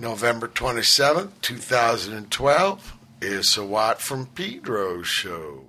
November 27th, 2012 is a Watt from Pedro show.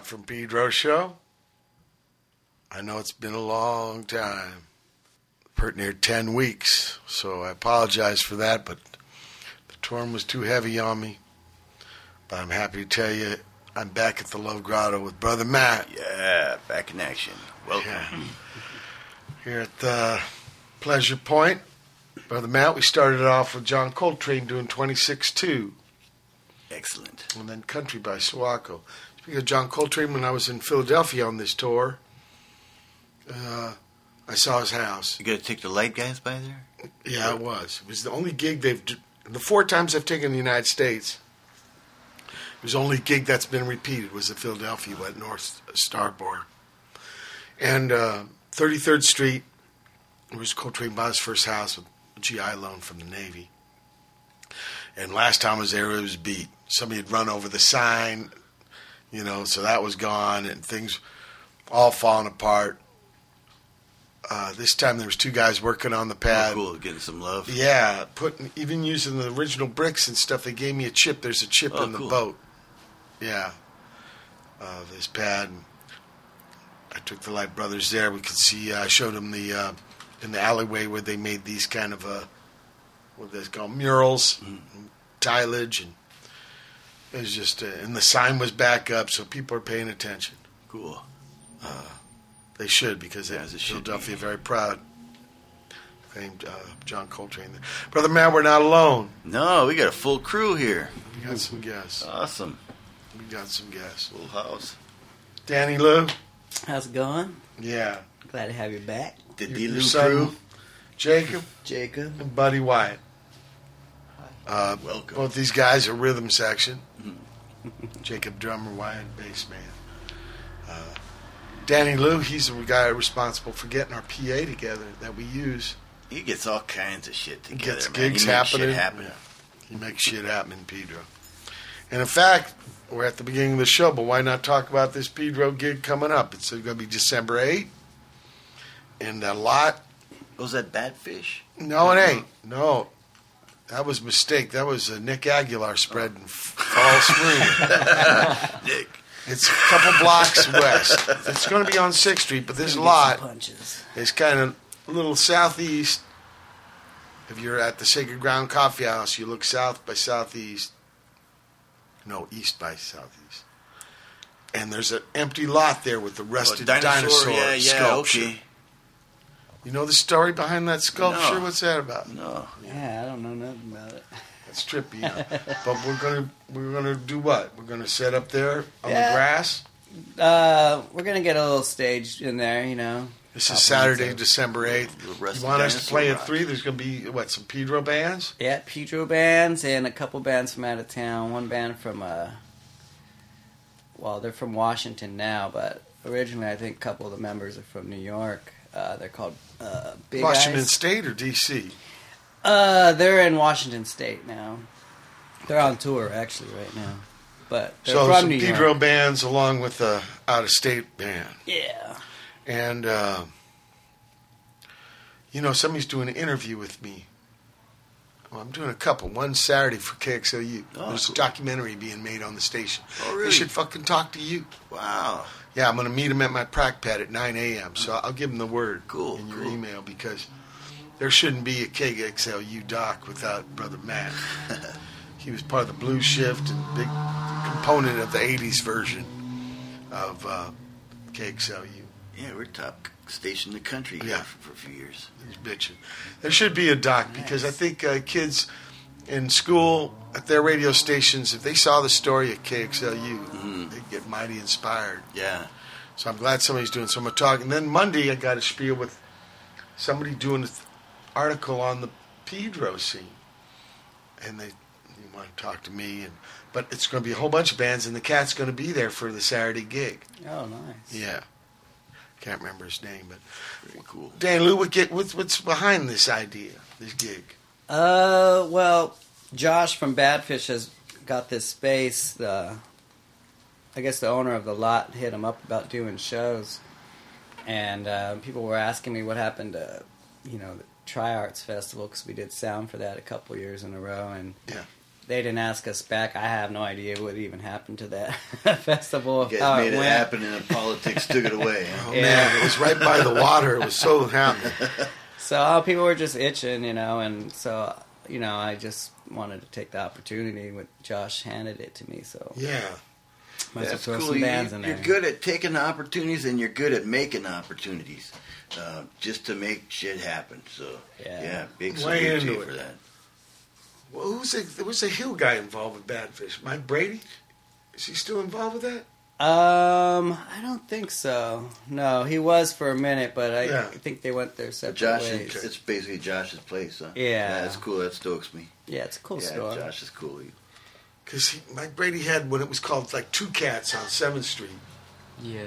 Watt from Pedro show. I know it's been a long time, pretty near 10 weeks, so I apologize for that, but the torn was too heavy on me. But I'm happy to tell you I'm back at the Love Grotto with Brother Matt. Yeah, back in action. Welcome. Yeah. Here at the Pleasure Point, Brother Matt, we started off with John Coltrane doing 26 2. Excellent. and then Country by Sawako. Speaking of John Coltrane, when I was in Philadelphia on this tour, uh, I saw his house. You got to take the light guys by there? Yeah, it was. It was the only gig they've. The four times I've taken the United States, it was the only gig that's been repeated was the Philadelphia at North Star Bar. And uh, 33rd Street was Coltrane bought his first house with a GI loan from the Navy. And last time I was there, it was beat. Somebody had run over the sign, you know, so that was gone, and things all falling apart. Uh, this time there was two guys working on the pad. oh, cool. Getting some love. Yeah, putting even using the original bricks and stuff. They gave me a chip. There's a chip Oh, in the cool. boat. Yeah, uh, this pad. I took the Light Brothers there. We could see. uh, I showed them the uh, in the alleyway where they made these kind of uh, what they call murals, Mm-hmm. tilage, and it was just. Uh, and the sign was back up, so people are paying attention. Cool. They should because they, As it should Philadelphia be. very proud. Named uh, John Coltrane. Brother Matt, we're not alone. No, we got a full crew here. We got some guests. Awesome. We got some guests. Full house. Danny Lou. How's it going? Yeah. Glad to have you back. The Your- D. Lou crew. Jacob Jacob. and Buddy Wyatt. Uh, Welcome. both these guys are rhythm section. Jacob drummer, Wyatt bass man. Uh, Danny Lou, he's the guy responsible for getting our PA together that we use. He gets all kinds of shit He together, gets man. gigs he makes happening. Shit happen. Yeah. He makes shit happen Pedro. And in fact, we're at the beginning of the show, but why not talk about this Pedro gig coming up? It's going to be December 8th. And a lot. Was that Badfish? No, it ain't. No. That was a mistake. That was uh, Nick Aguilar spreading f- false rumor. Nick. It's a couple blocks west. It's going to be on 6th Street, but this Gonna lot some is kind of a little southeast. If you're at the Sacred Ground Coffee House, you look south by southeast. No, east by southeast. And there's an empty lot there with the rusted Oh, dinosaur, Yeah, yeah, sculpture. okay. You know the story behind that sculpture? No. What's that about? No. Yeah, I don't know nothing about it. That's trippy. Huh? but we're gonna we're gonna do what? We're gonna set up there on Yeah. the grass. Uh, we're gonna get a little stage in there, you know. This is Saturday, there. December eighth. The You rusted want us to play at three? There's gonna be what? Some Pedro bands. Yeah, Pedro bands and a couple bands from out of town. One band from uh, well, they're from Washington now, but originally I think a couple of the members are from New York. Uh, they're called uh, Big Washington Eyes. State or D.C. Uh, they're in Washington State now. They're on tour actually right now, but they're So from some New Pedro York. bands along with the out of state band, Yeah. and uh, you know somebody's doing an interview with me. Well, I'm doing a couple. One Saturday for KXLU. Oh, There's cool. a documentary being made on the station. Oh, They should fucking talk to you. Wow. Yeah, I'm going to meet him at my prac pad at 9 a.m. So I'll give him the word Cool, in your cool. email because there shouldn't be a KXLU doc without Brother Matt. he was part of the Blue Shift and big component of the 80s version of uh, KXLU. Yeah, we're top station in the country Yeah. for, for a few years. He's bitching. There should be a doc because I think uh, kids in school at their radio stations, if they saw the story at KXLU, Mhm. they'd get mighty inspired. Yeah. So I'm glad somebody's doing some talk. And then Monday, I got a spiel with somebody doing an article on the Pedro scene, and they you want to talk to me. And but it's going to be a whole bunch of bands, and the cat's going to be there for the Saturday gig. Oh, nice. Yeah, can't remember his name, but Very cool. Dan Lou, what get what's, what's behind this idea, this gig? Uh, well, Josh from Badfish has got this space. Uh, I guess the owner of the lot hit him up about doing shows, and uh, people were asking me what happened to, you know, the Tri Arts Festival because we did sound for that a couple years in a row, and Yeah. they didn't ask us back. I have no idea what even happened to that festival. You how guys made it went. happen, and the politics took it away. Huh? Oh Yeah. man, it was right by the water. It was so happy. So uh, people were just itching, you know, and so you know, I just wanted to take the opportunity. When Josh handed it to me, so Yeah. might as well That's throw cool. some you, in you're there. good at taking opportunities, and you're good at making opportunities, uh, just to make shit happen. So Yeah. yeah, big Way salute to you for that. Well, who's the, there was a Hill guy involved with Badfish? Mike Brady? Is he still involved with that? Um, I don't think so. No, he was for a minute, but I Yeah. think they went their But separate Josh, ways. is, it's basically Josh's place, huh? Yeah. that's cool. That stokes me. yeah, it's a cool yeah, store. Josh is cool. Because Mike Brady had what it was called like Two Cats on Seventh Street. Yeah.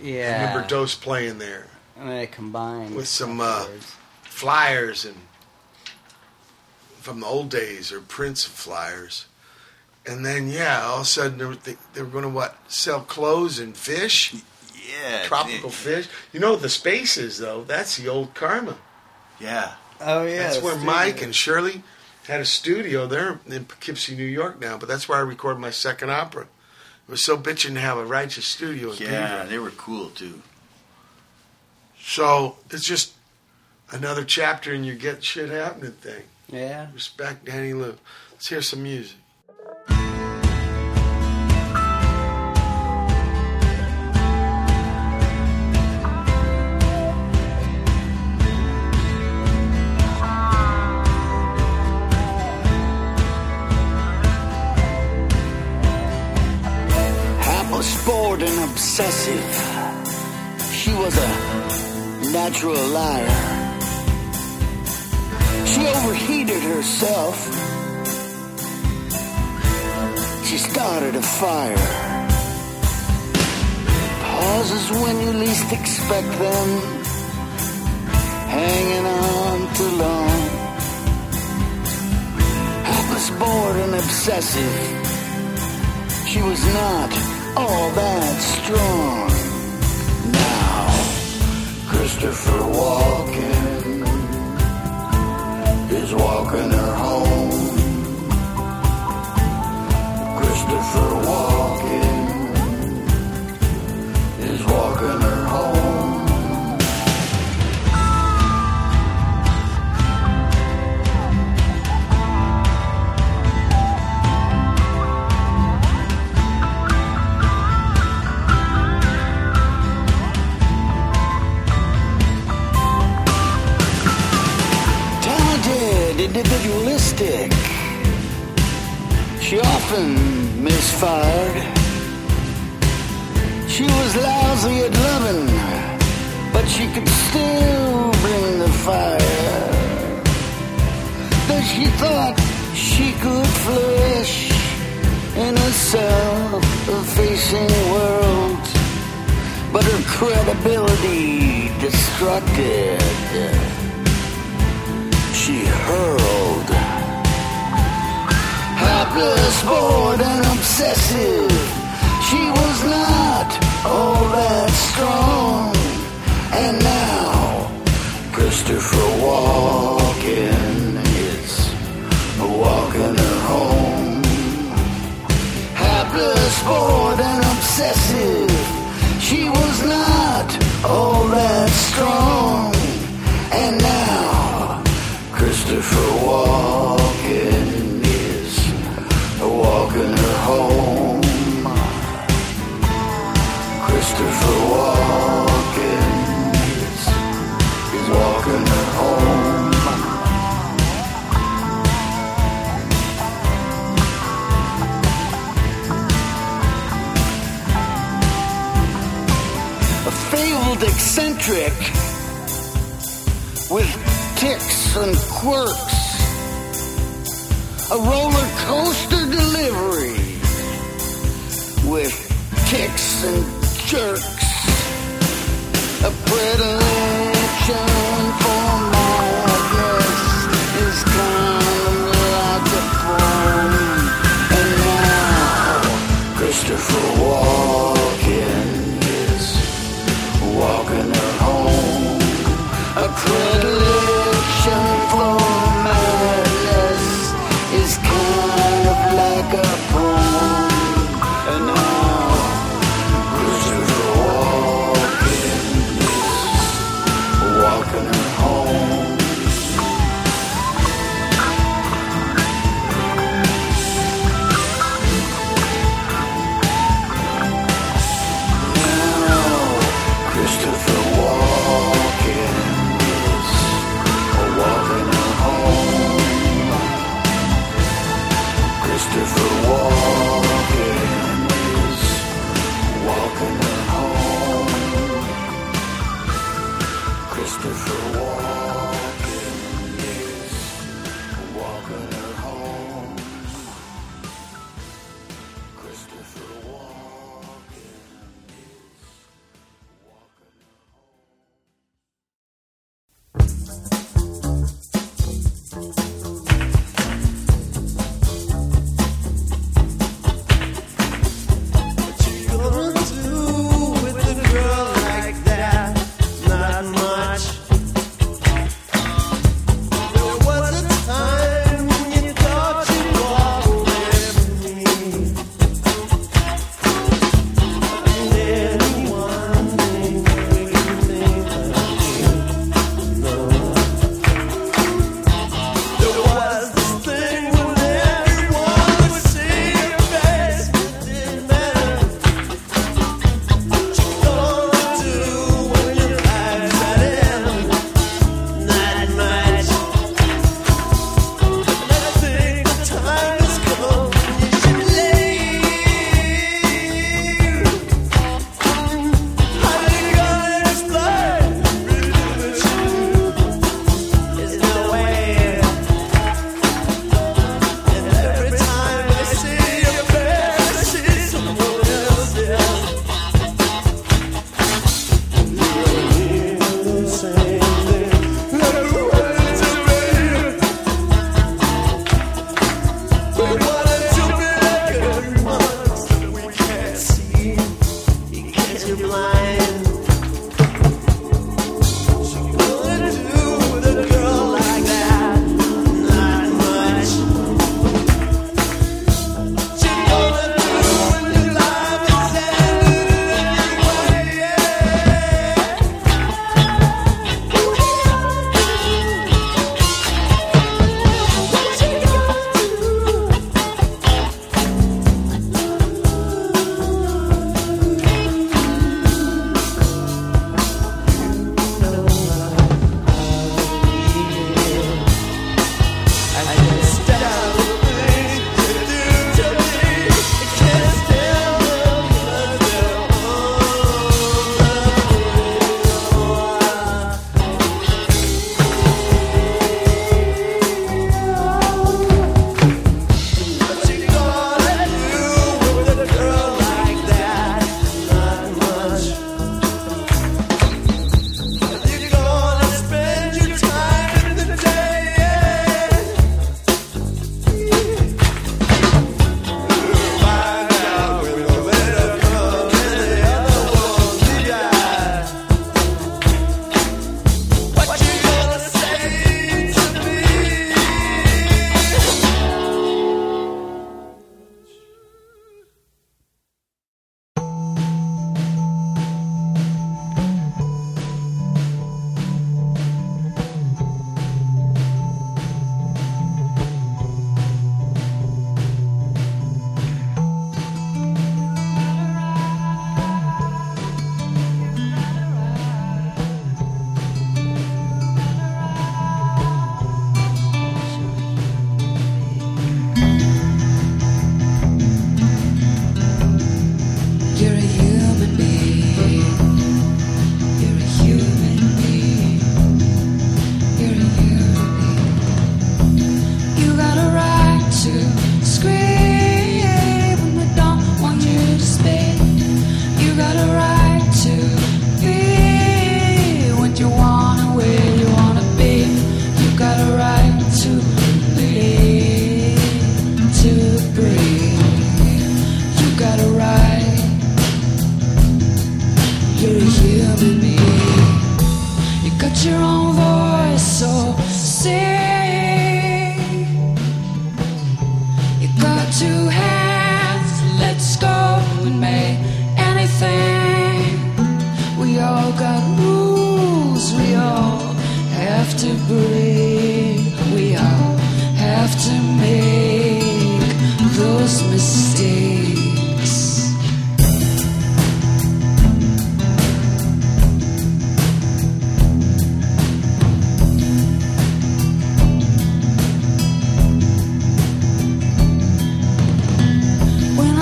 I Yeah, remember Dos playing there, and they combined With some, uh, afterwards. flyers and from the old days or Prince of flyers. And then yeah, all of a sudden they were, they, they were going to what sell clothes and fish, Yeah, tropical fish. You know the spaces though? That's the old Karma. Yeah, oh yeah, that's the where studio. Mike and Shirley had a studio there in Poughkeepsie, New York now. But that's where I recorded my second opera. It was so bitching to have a righteous studio in yeah, Peterborough. they were cool too. So it's just another chapter in your get shit happening thing. Yeah, Respect Danny Lou. Let's hear some music. Bored, and obsessive. She was a natural liar. She overheated herself. She started a fire. Pauses when you least expect them. Hanging on too long. Hapless, bored, and obsessive. She was not all that strong. Now, Christopher Walken is walking her home. Christopher Walken individualistic. She often misfired. She was lousy at loving, but she could still bring the fire. Then she thought she could flourish in a self-effacing world, but her credibility destructed she hurled. Hapless, bored, and obsessive, she was not all that strong. And now, Christopher Walken is walking her home. Hapless, bored, and obsessive, she was not all that strong. And now, Christopher Walken eccentric with ticks and quirks. A roller coaster delivery with kicks and jerks. A predilection for madness is kind of like a poem. And now Christopher Walken walking her home.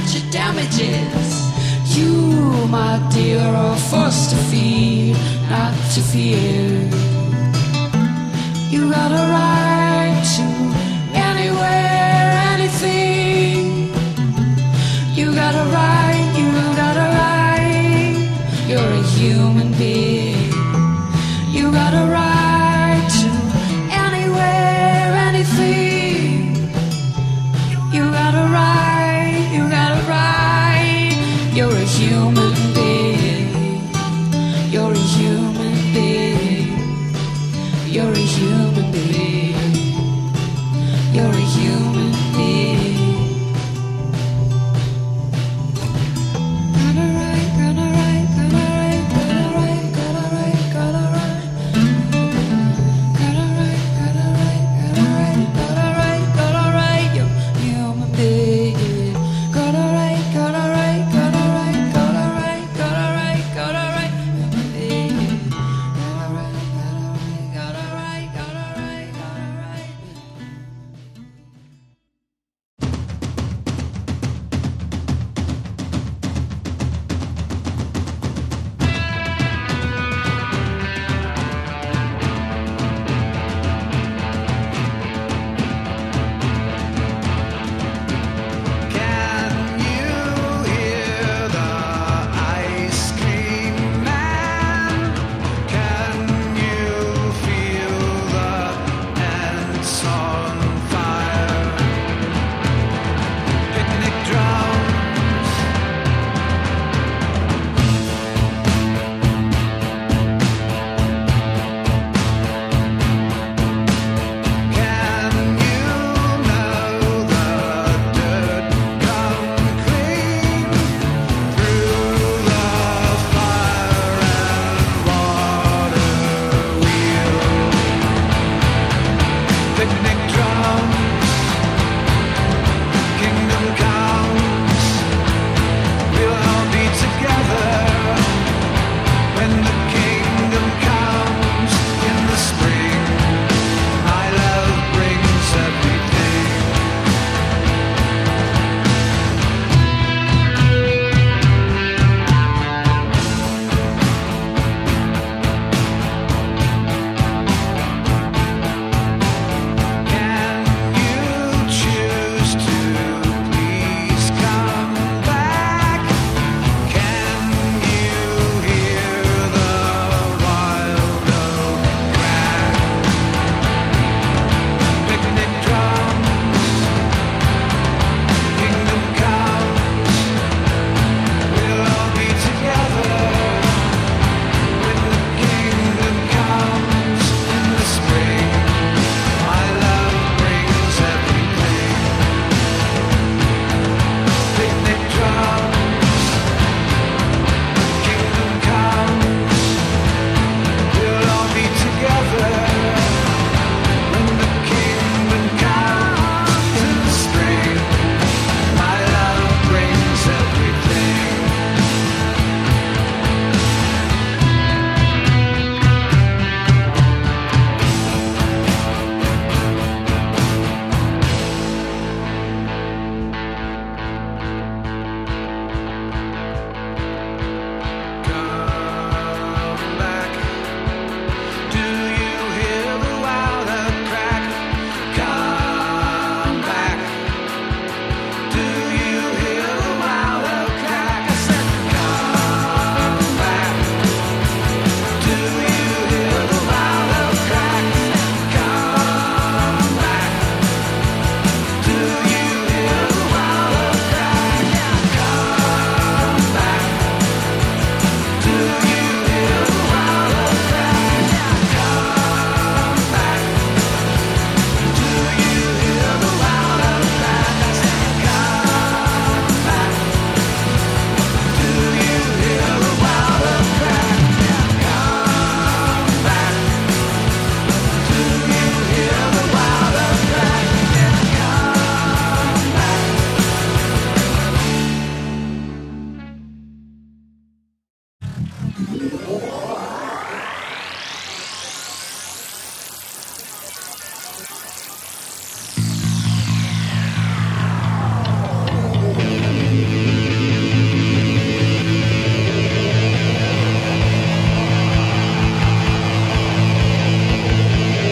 future damages. You, my dear, are forced to feed, not to fear. You gotta right.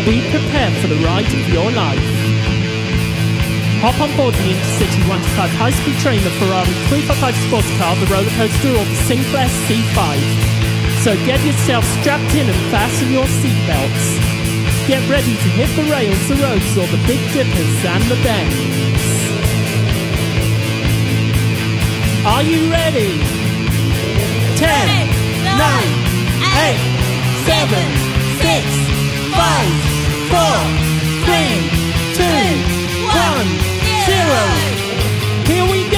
For the ride of your life. Hop on board the Intercity 125 high-speed train, the Ferrari 355 sports car, the roller coaster, or the Sinclair C5. So get yourself strapped in and fasten your seatbelts. Get ready to hit the rails, the roads, or the big dippers and the bends. Are you ready? Ten, nine, eight, seven, six, five, four, three, two, one, zero. Here we go!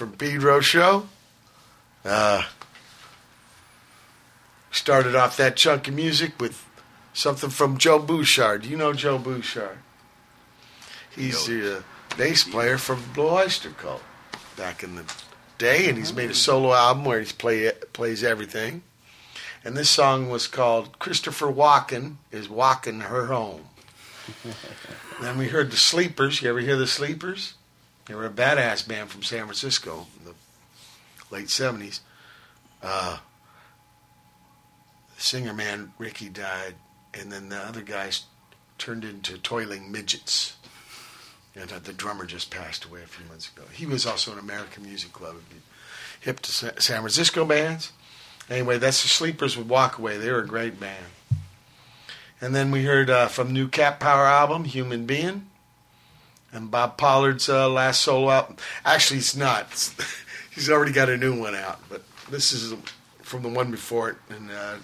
From Pedro show. Uh, started off that chunk of music with something from Joe Bouchard. Do you know Joe Bouchard? He's the uh, bass player from Blue Oyster Cult back in the day, and he's made a solo album where he play, plays everything. And this song was called Christopher Walken is Walking Her Home. then we heard the Sleepers. You ever hear the Sleepers? They were a badass band from San Francisco in the late 70s. Uh, singer man, Ricky, died, and then the other guys turned into toiling midgets. And uh, the drummer just passed away a few months ago. He was also an American Music Club, hip to San Francisco bands. Anyway, that's the Sleepers with Walk Away. They were a great band. And then we heard uh, from new Cat Power album, Human Being and Bob Pollard's uh, last solo album. Actually, it's not. It's- he's already got a new one out, but this is from the one before it, and uh,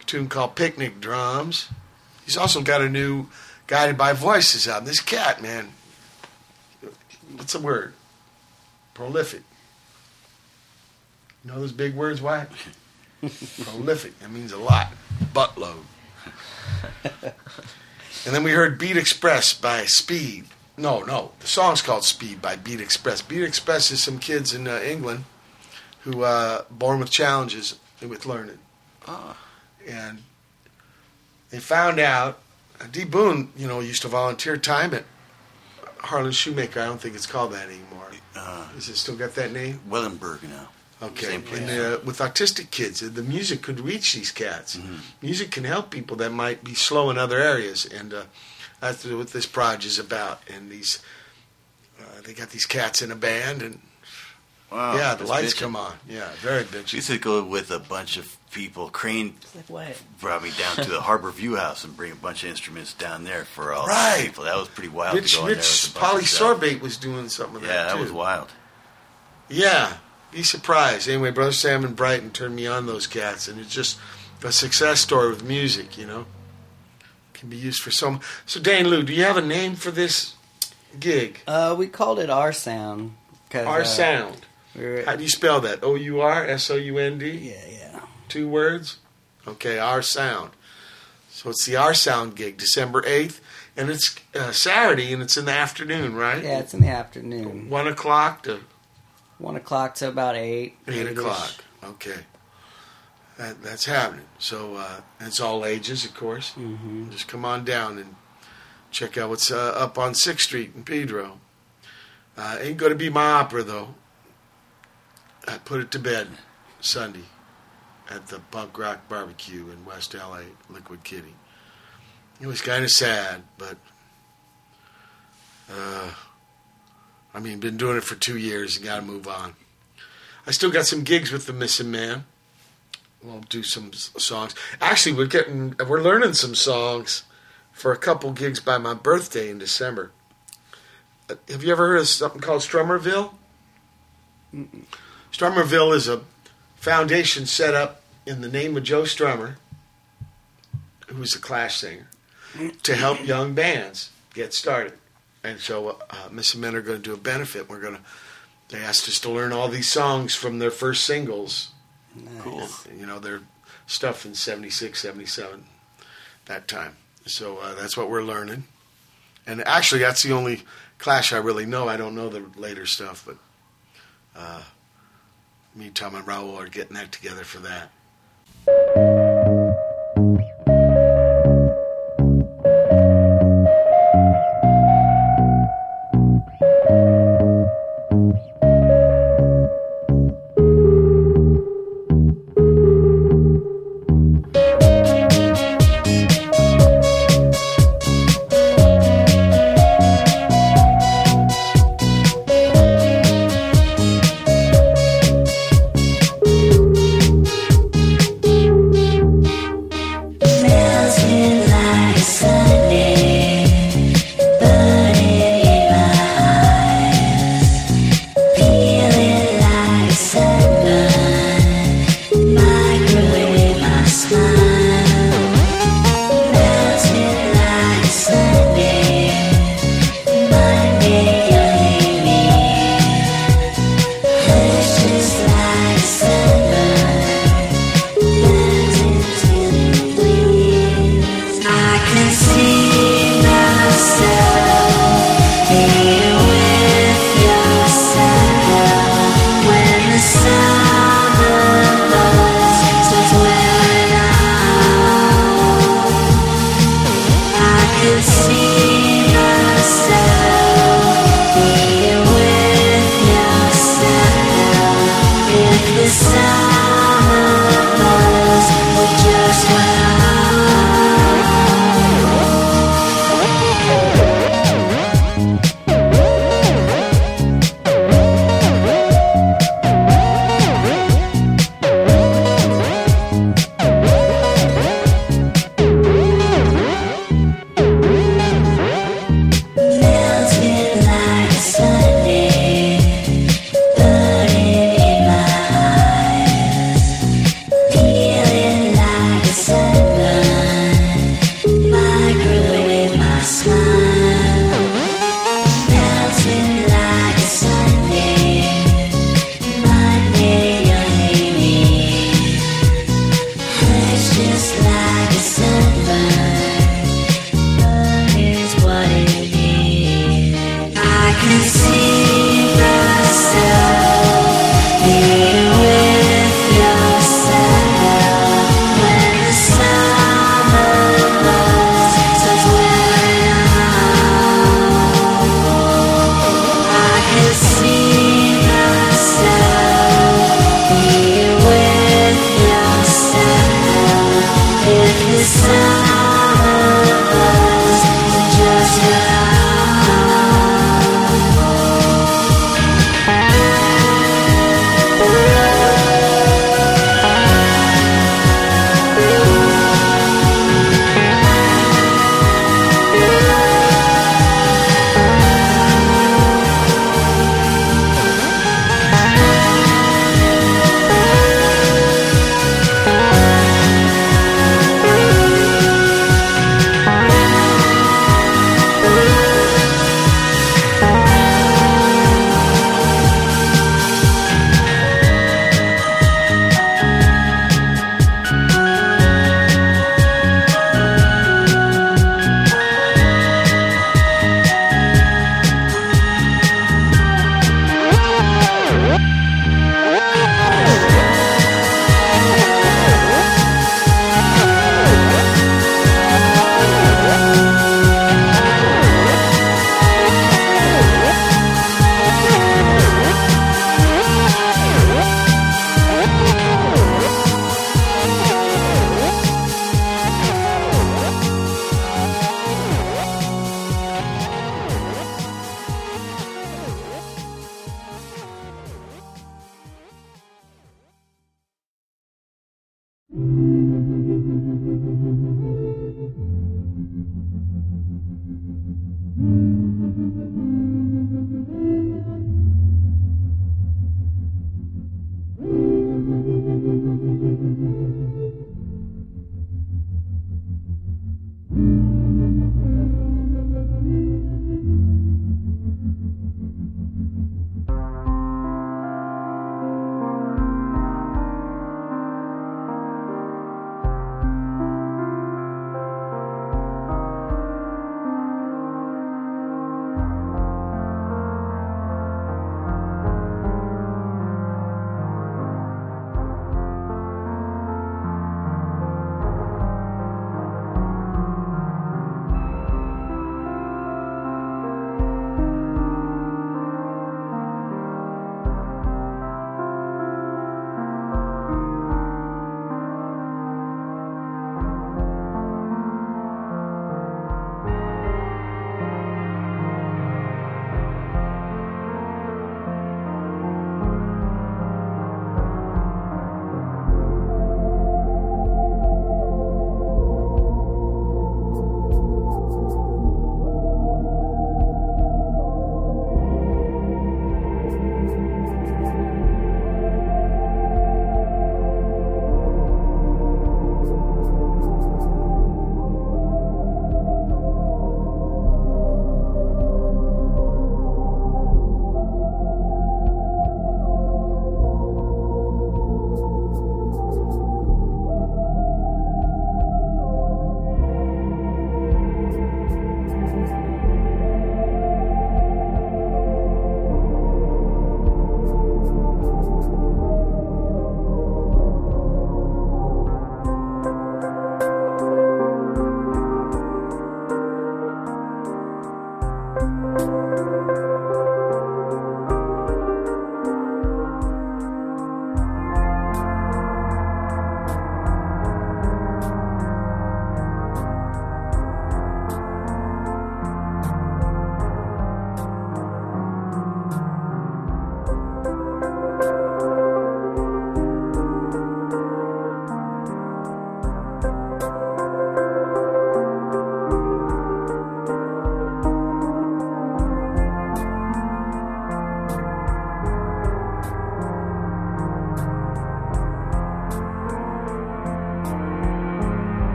a tune called "Picnic Drums." He's also got a new "Guided by Voices" album. This cat, man, what's the word? Prolific. You know those big words, Why? Prolific. That means a lot. Buttload. and then we heard "Beat Express" by Speed. No, no. The song's called Speed by Beat Express. Beat Express is some kids in uh, England who uh, born with challenges with learning. And they found out, uh, D. Boon, you know, used to volunteer time at Harlan Shoemaker. I don't think it's called that anymore. Uh, Is it still got that name? Wellenberg now. Okay, and uh, with autistic kids, the music could reach these cats. Mm-hmm. Music can help people that might be slow in other areas, and uh, that's what this project is about. And these, uh, they got these cats in a band, and Wow. yeah, the lights bitchin'. come on. Yeah, very She bitchy. used to go with a bunch of people. Crane Like what? brought me down to the Harbor View House and bring a bunch of instruments down there for all Right. the people. That was pretty wild Rich, to go in there Rich with a bunch Polly. Sorbate was doing something with Yeah, that that too. was wild. Yeah, be surprised. Anyway, Brother Sam and Brighton turned me on those cats, and it's just a success story with music. You know, can be used for some. So, Dane Lou, do you have a name for this gig? Uh, we called it Our Sound. Our uh, sound. we were- How do you spell that? O U R S O U N D. yeah, yeah. Two words. Okay, our sound. So it's the our sound gig, December eighth, and it's uh, Saturday, and it's in the afternoon, right? Yeah, it's in the afternoon. One o'clock to One o'clock to about eight. Eight o'clock. Okay. That, that's happening. So uh, it's all ages, of course. Mhm. Just come on down and check out what's uh, up on Sixth Street in Pedro. Uh, ain't going to be my opera though. I put it to bed Sunday at the Punk Rock Barbecue in West LA, Liquid Kitty. It was kind of sad, but uh, I mean, been doing it for two years. You got to move on. I still got some gigs with the Missing Man. We'll do some songs. Actually, we're getting we're learning some songs for a couple gigs by my birthday in December. Uh, Have you ever heard of something called Strummerville? Strummerville is a foundation set up in the name of Joe Strummer, who's a Clash singer, to help young bands get started. And so, uh, and Men are going to do a benefit. We're going to. They asked us to learn all these songs from their first singles Cool. you know their stuff in 76 77 that time. So uh, that's what we're learning. And actually that's the only clash i really know. I don't know the later stuff but uh, me tom and raul are getting that together for that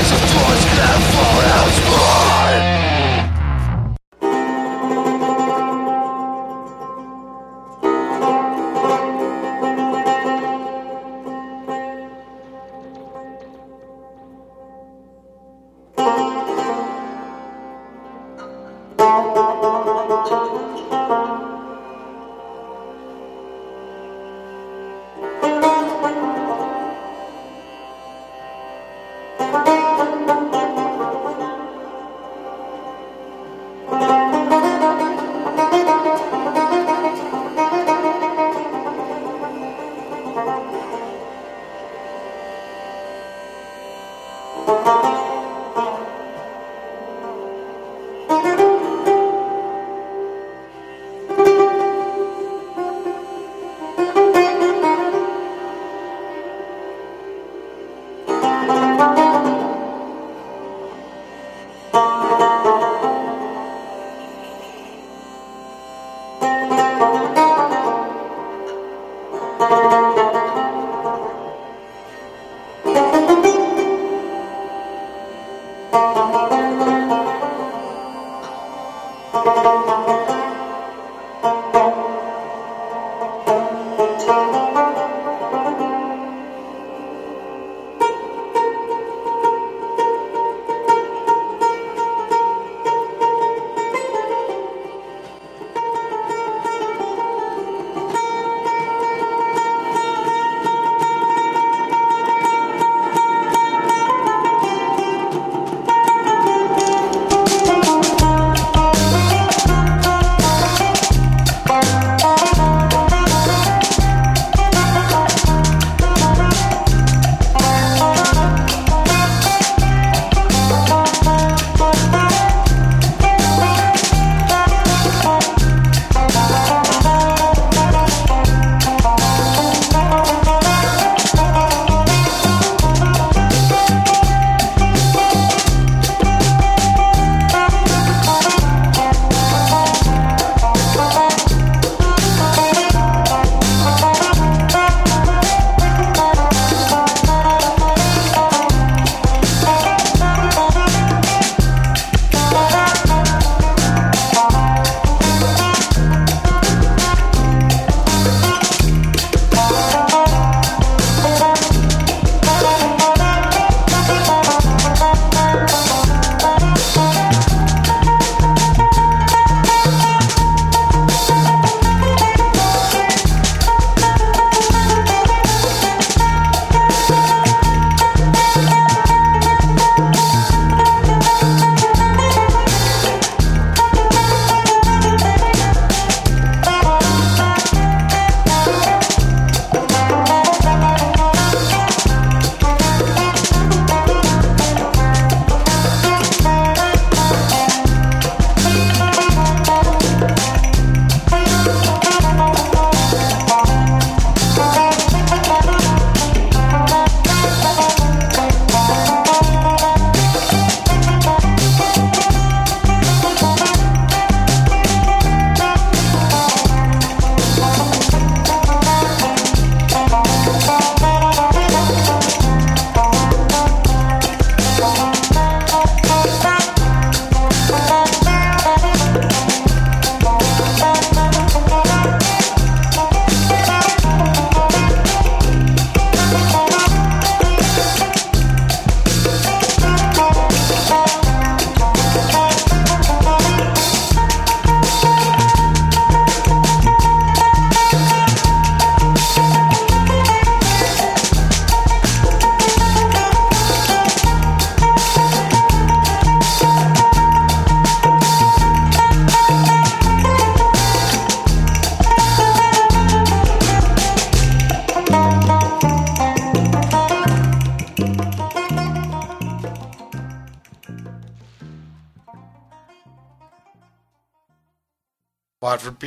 eyes of toys left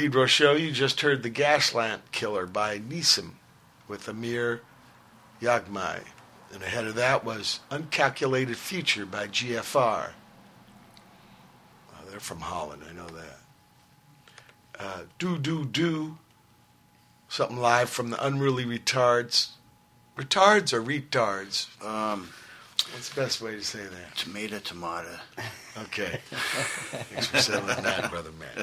Pedro show, you just heard The Gaslamp Killer by Nissim with Amir Yaghmai. And ahead of that was Uncalculated Future by GFR. Oh, they're from Holland, I know that. Uh, do, do, do. Something live from the Unruly Retards. Retards or retards? Um, What's the best way to say that? tomato, tomato. Okay. Thanks for settling that, brother man.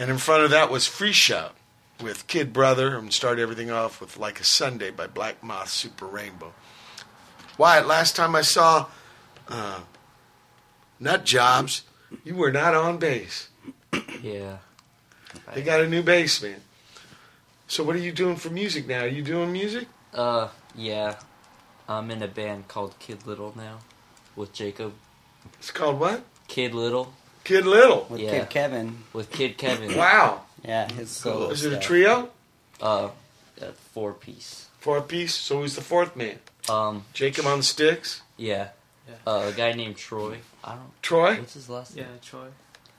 And in front of that was Freescha with Kid Brother, and start everything off with Like a Sundae by Black Moth Super Rainbow. Wyatt, last time I saw uh, Nut Jobs, you were not on bass. Yeah. They got a new bass man. So what are you doing for music now? Are you doing music? Uh, yeah. I'm in a band called Kid Little now with Jacob. It's called what? Kid Little Kid Little. With Yeah. Kid Kevin. with Kid Kevin. Wow. Yeah, his solo Is it a trio? Uh, a four piece. Four piece? So who's the fourth man? Um, Jacob on the sticks? yeah. Yeah. Uh, a guy named Troy. I don't. Troy? What's his last Yeah, name? Troy.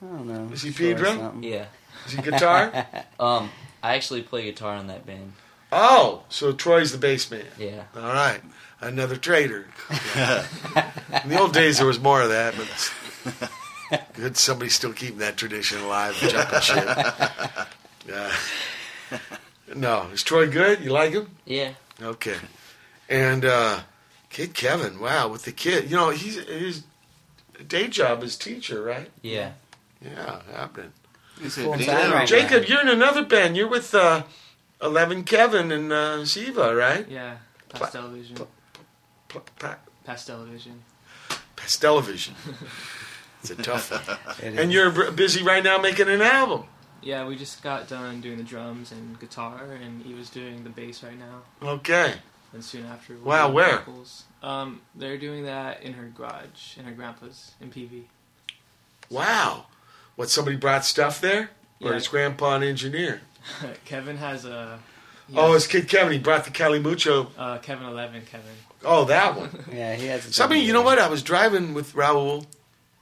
I don't know. Is he Troy Pedro? something. Yeah. Is he guitar? Um, I actually play guitar in that band. oh, so Troy's the bass man. Yeah. All right. Another traitor. In the old days, there was more of that, but good somebody's still keeping that tradition alive, jumping shit. Yeah. No, is Troy good? You like him? Yeah. Okay. And uh, kid Kevin, wow, with the kid, you know, he's his day job is teacher, right? Yeah. Yeah, happening. Is Full it right Jacob, you're in another band. You're with uh, Eleven Kevin and uh, Ziva, right? Yeah, Pla- Pastel Vision. pla- Pa- pa- Pastel Vision. Pastelevision. It's a tough one. And is. you're busy right now making an album. Yeah, we just got done doing the drums and guitar, and he was doing the bass right now. Okay. And soon after, we'll Wow, where? vocals. Um, they're doing that in her garage, in her grandpa's, in PV. Wow. What, somebody brought stuff there? Or Yeah. is grandpa an engineer? Kevin has a. he Oh, has, it's Kid Kevin. He brought the Calimucho. uh, Kevin Eleven. Kevin. Oh, that one. Yeah, he has. a Somebody, double you know what? I was driving with Raul.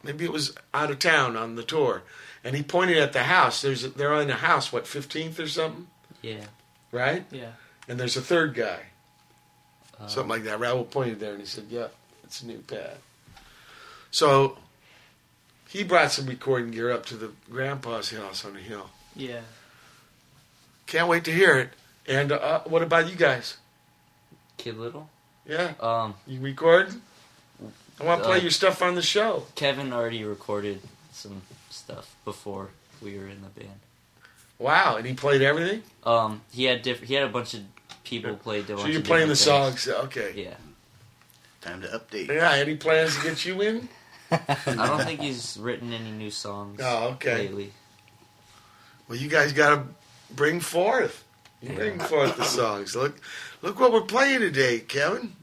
Maybe it was out of town on the tour. And he pointed at the house. There's a, They're in a house, what, 15th or something? Yeah. Right? Yeah. And there's a third guy. Uh, Something like that. Raul pointed there and he said, "Yeah, it's a new pad." So he brought some recording gear up to the grandpa's house on the hill. Yeah. Can't wait to hear it. And uh, what about you guys? Kid Little. Yeah, Um, you record? I want to play Uh, your stuff on the show. Kevin already recorded some stuff before we were in the band. Wow, and he played everything. Um, he had diff- He had a bunch of people play. a So you're playing the different songs, okay? Yeah. Time to update. Yeah. Any plans to get you in? I don't think he's written any new songs Oh, okay. lately. Well, you guys got to bring forth. You bring forth the songs. Look, look what we're playing today, Kevin.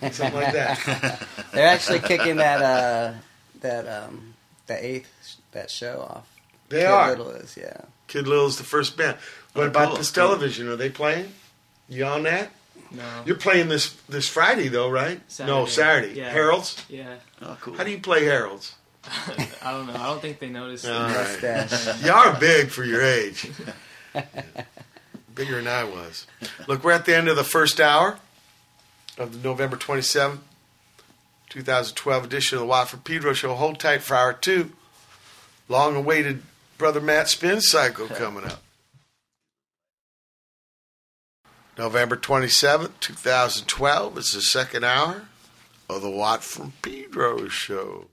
Something like that. They're actually kicking that uh that um that eighth that show off. They Kid are. Little is yeah. Kid Little's the first band. What Oh, about cool, this cool. television? Are they playing? You on that? No. You're playing this this Friday though, right? No, Saturday. Saturday. Yeah. Harold's. Yeah. Oh, cool. How do you play Harold's? I don't know. I don't think they noticed. All it. right. Mustache. You are big for your age. Bigger than I was. Look, we're at the end of the first hour of the November 27th, 2012 edition of the Watt from Pedro Show. Hold tight for hour two. Long awaited Brother Matt Spin Cycle coming up. November 27th, 2012 is the second hour of the Watt from Pedro Show.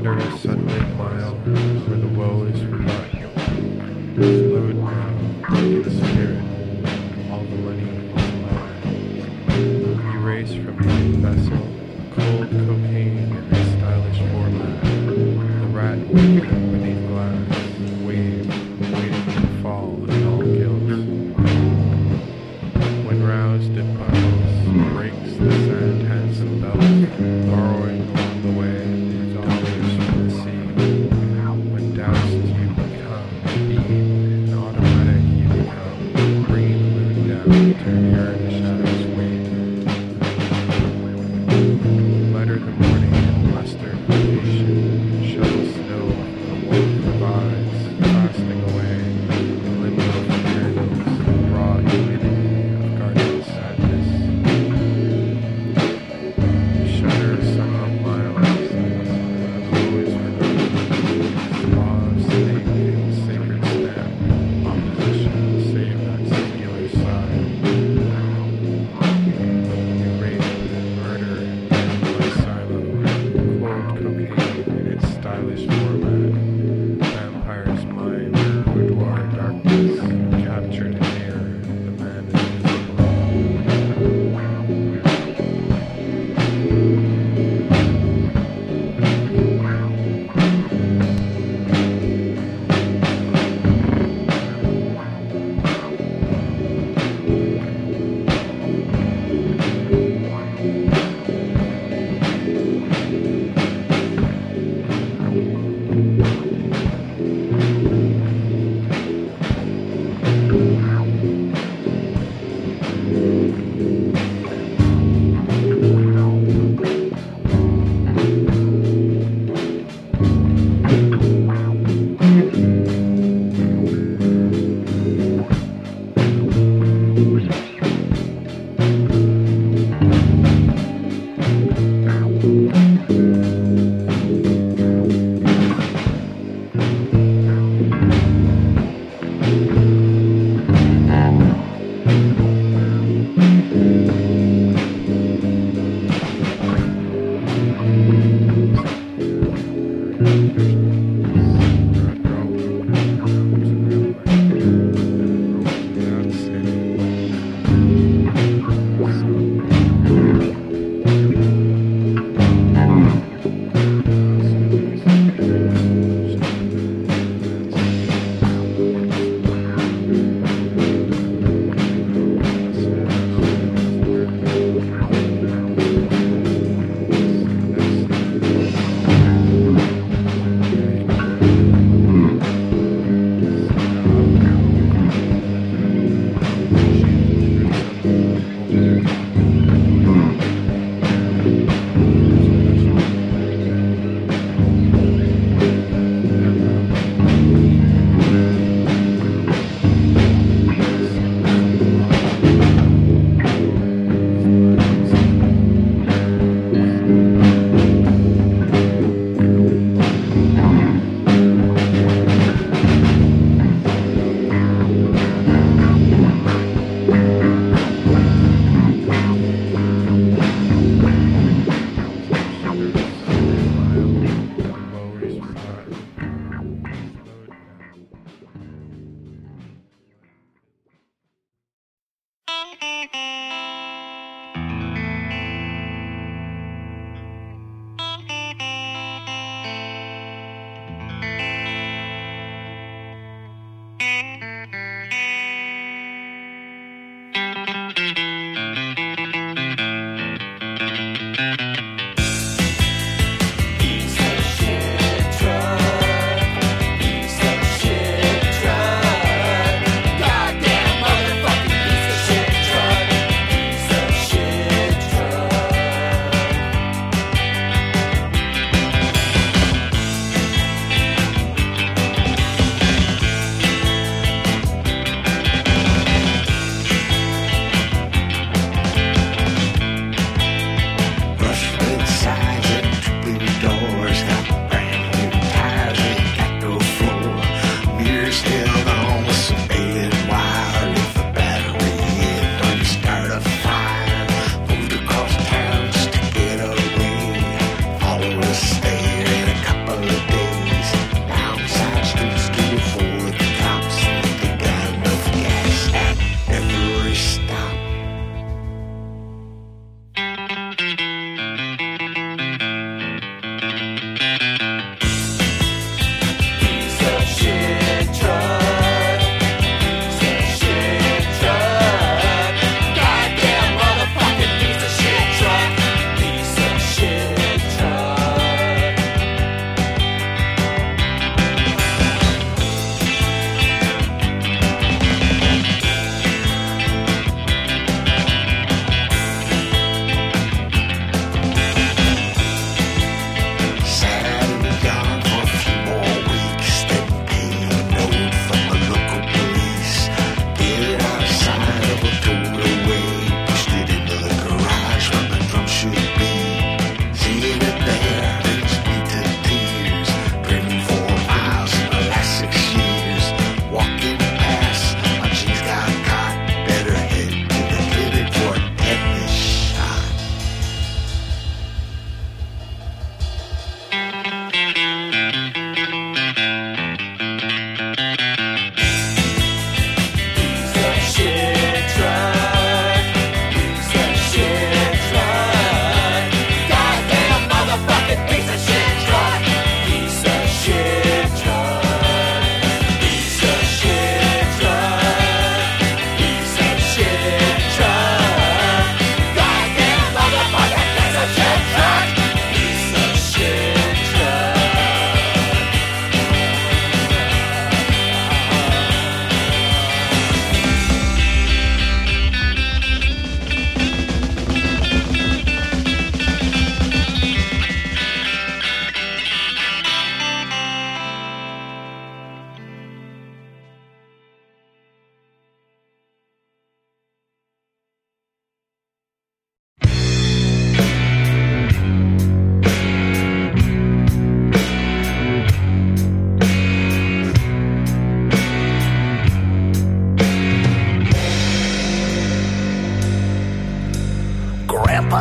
Shudder a sunlit mile where the woe is forgotten. Slowed now, in the spirit, all the money is mine. Erase from the vessel, cold cocaine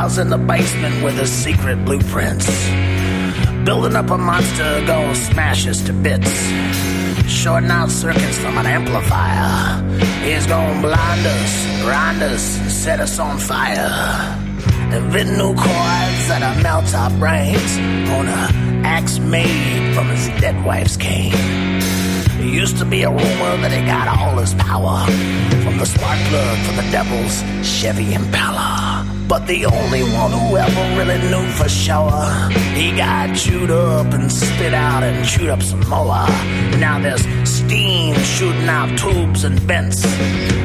Grandpa's in the basement with his secret blueprints. Building up a monster gonna smash us to bits. Shorting out circuits from an amplifier. He's gonna blind us, grind us, set us on fire. Invent new chords that'll melt our brains on a axe made from his dead wife's cane. It used to be a rumor that he got all his power from the spark plug for the devil's Chevy Impala. But the only one who ever really knew for sure, he got chewed up and spit out and chewed up some more. Now there's steam shooting out tubes and vents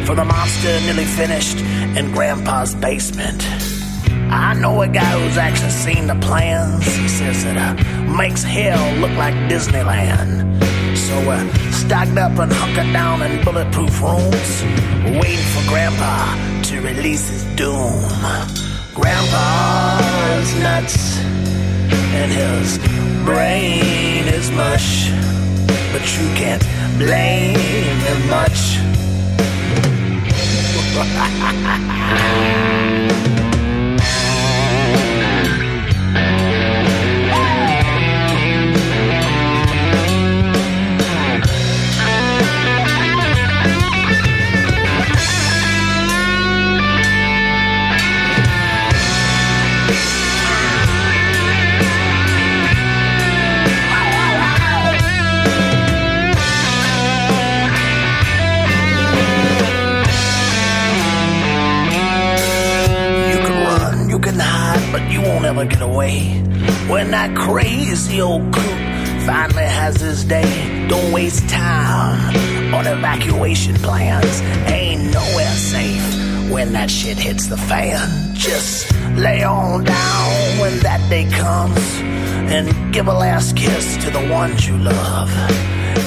for the monster nearly finished in Grandpa's basement. I know a guy who's actually seen the plans. He says it uh, makes hell look like Disneyland. So we're stocked up and hunkered down in bulletproof rooms, waiting for Grandpa to release his doom. Grandpa's nuts, and his brain is mush, but you can't blame him much. wanna get away. When that crazy old coot finally has his day, don't waste time on evacuation plans. Ain't nowhere safe when that shit hits the fan. Just lay on down when that day comes and give a last kiss to the ones you love.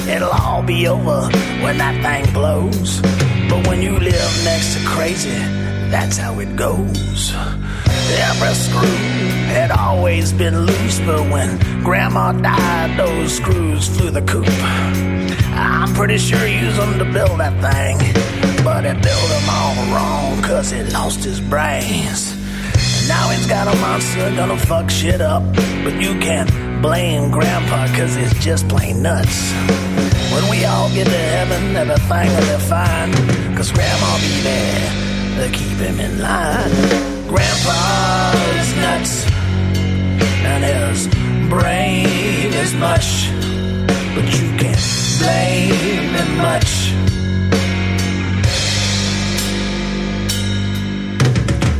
It'll all be over when that thing blows. But when you live next to crazy, that's how it goes. Every screw had always been loose, but when Grandma died, those screws flew the coop. I'm pretty sure he used them to build that thing, but he built them all wrong, cause he lost his brains. Now he's got a monster gonna fuck shit up, but you can't blame Grandpa, cause he's just plain nuts. When we all get to heaven, everything will be fine, cause Grandma'll be there to keep him in line. Grandpa's nuts, and his brain is mush, but you can't blame him much.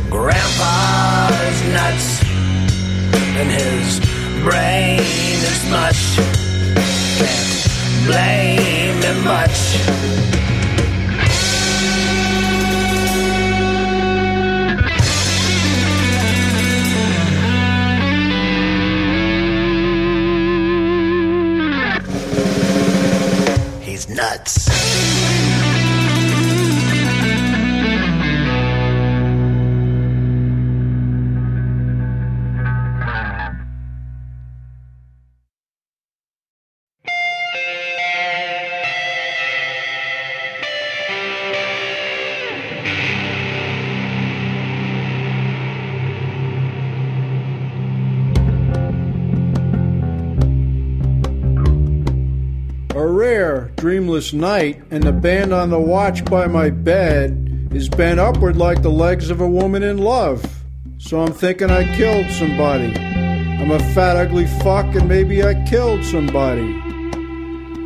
Grandpa's nuts, and his brain is mush. Can't blame him much. Dreamless night, and the band on the watch by my bed is bent upward like the legs of a woman in love. So I'm thinking I killed somebody. I'm a fat, ugly fuck, and maybe I killed somebody.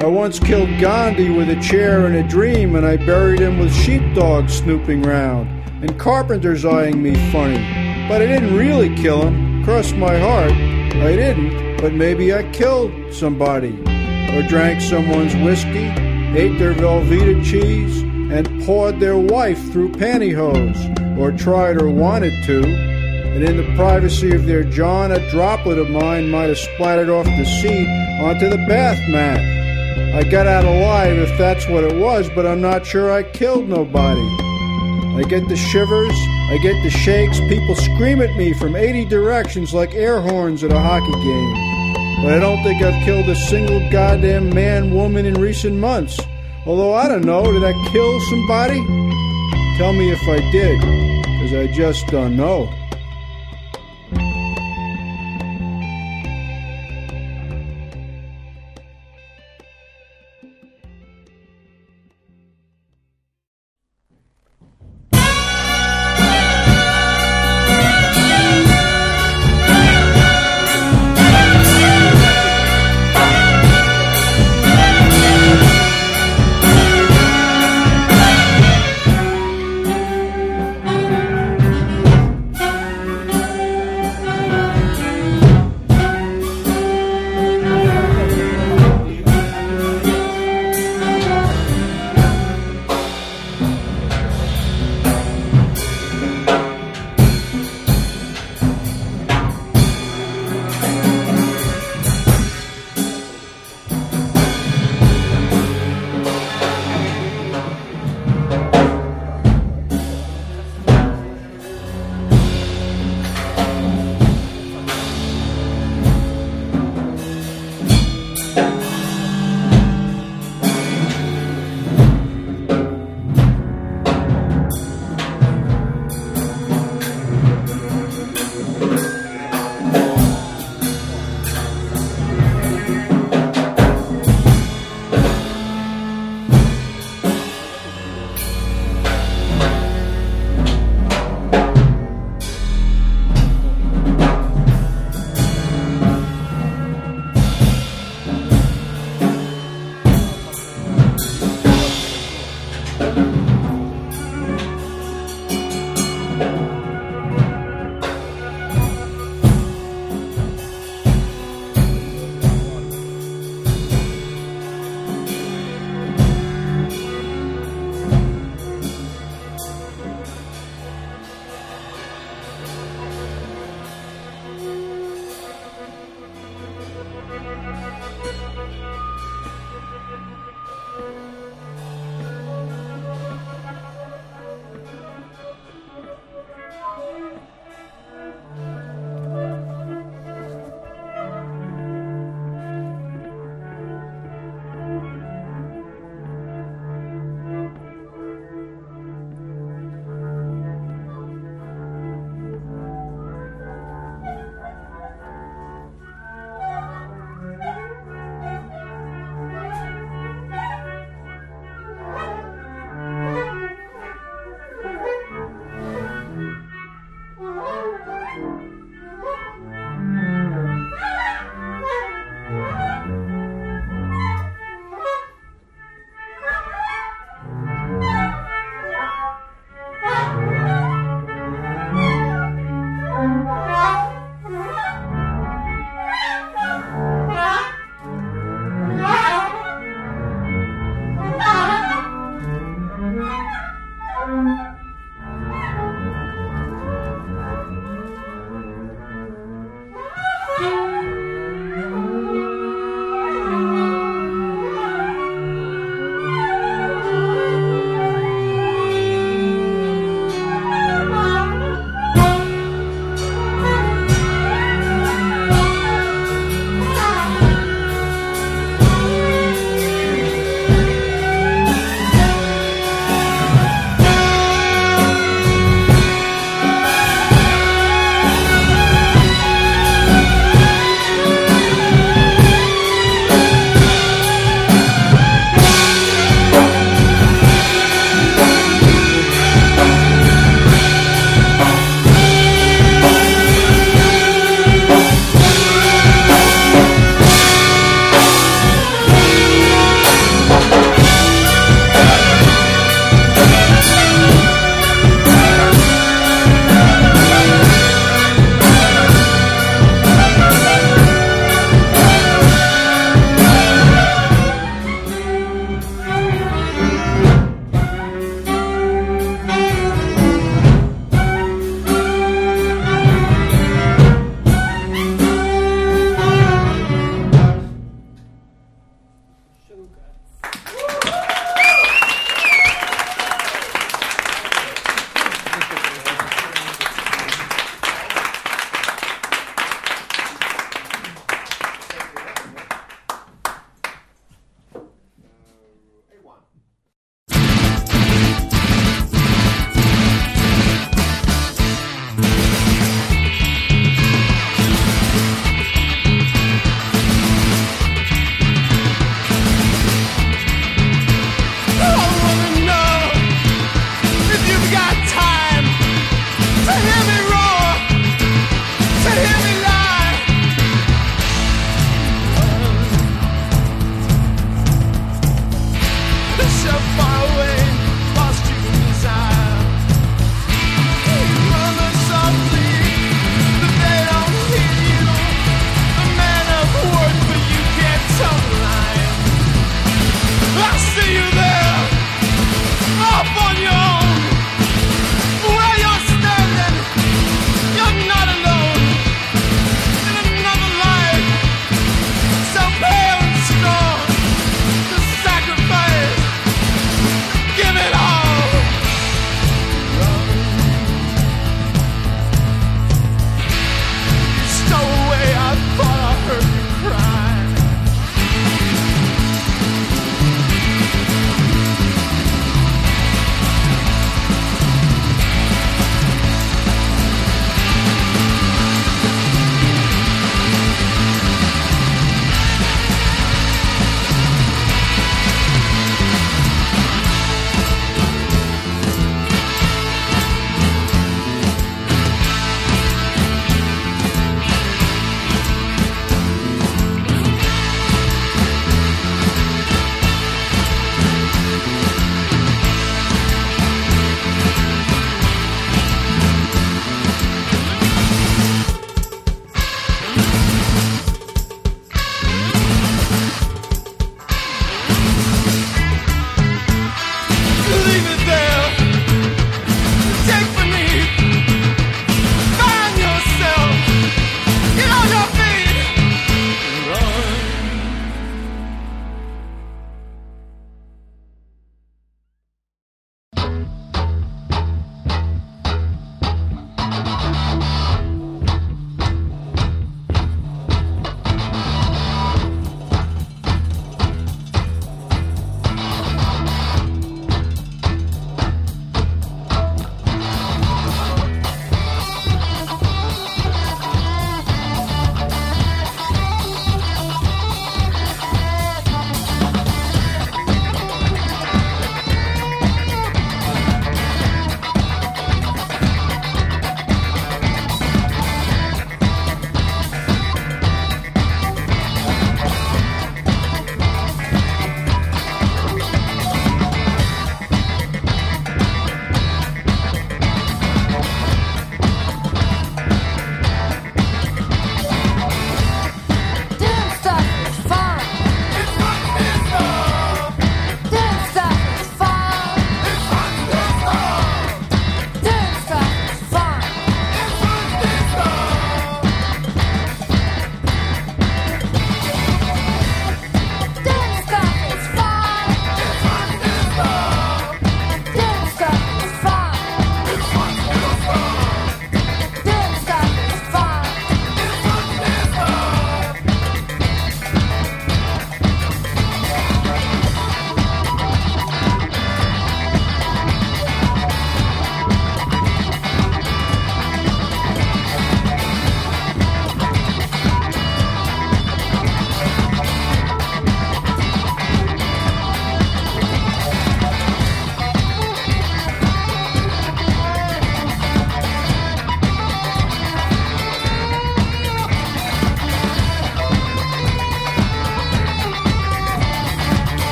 I once killed Gandhi with a chair in a dream, and I buried him with sheepdogs snooping round, and carpenters eyeing me funny. But I didn't really kill him. Cross my heart, I didn't, but maybe I killed somebody or drank someone's whiskey, ate their Velveeta cheese, and pawed their wife through pantyhose, or tried or wanted to. And in the privacy of their john, a droplet of mine might have splattered off the seat onto the bath mat. I got out alive if that's what it was, but I'm not sure I killed nobody. I get the shivers, I get the shakes, people scream at me from 80 directions like air horns at a hockey game. But I don't think I've killed a single goddamn man, woman in recent months. Although I don't know, did I kill somebody? Tell me if I did, because I just don't know.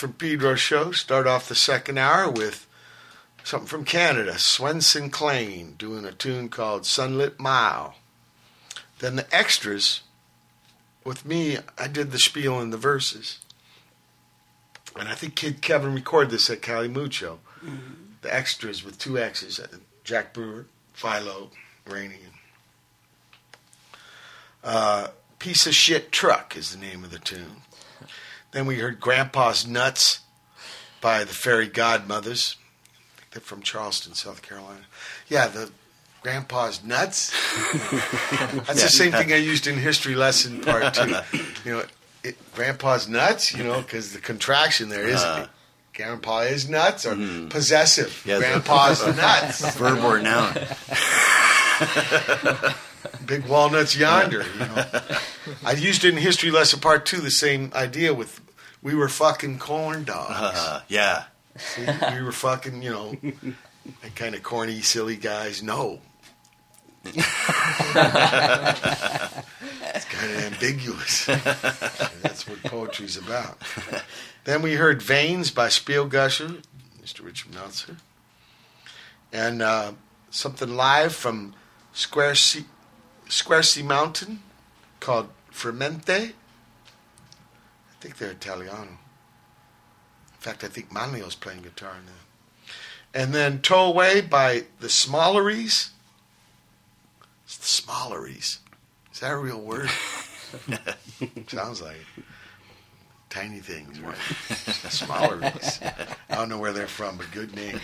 From Pedro show. Start off the second hour with something from Canada. Swenson Clane doing a tune called Sunlit Mile. Then the Exxtras. With me, I did the spiel and the verses. And I think Kid Kevin recorded this at Cali Mucho. The Exxtras with two X's. uh, Jack Brewer, Philo, Rainey. Uh, Piece of Shit Truck is the name of the tune. Then we heard Grandpa's Nuts by the Fairy God Muthas. I think they're from Charleston, South Carolina. Yeah, the Grandpa's Nuts. That's the same thing I used in history lesson part two. You know, it, Grandpa's Nuts, you know, because the contraction there is Uh. Grandpa is nuts or possessive. Yes. Grandpa's nuts. Verb or noun. Big walnuts yonder. You know, I used it in history lesson part two. The same idea with we were fucking corn dogs. Uh, yeah. See, we were fucking, you know, that kind of corny, silly guys. No. it's kind of ambiguous. That's what poetry's about. Then we heard Veins by Spielgusher, Mr. Richard Meltzer. And uh, something live from Squarci, Squarcimountain called Fremente. I think they're Italiano. In fact, I think Manlio's playing guitar now. And then Tow Away by the Smalleries. It's the Smalleries. Is that a real word? Sounds like it. Tiny things, right? Smalleries. I don't know where they're from, but good name.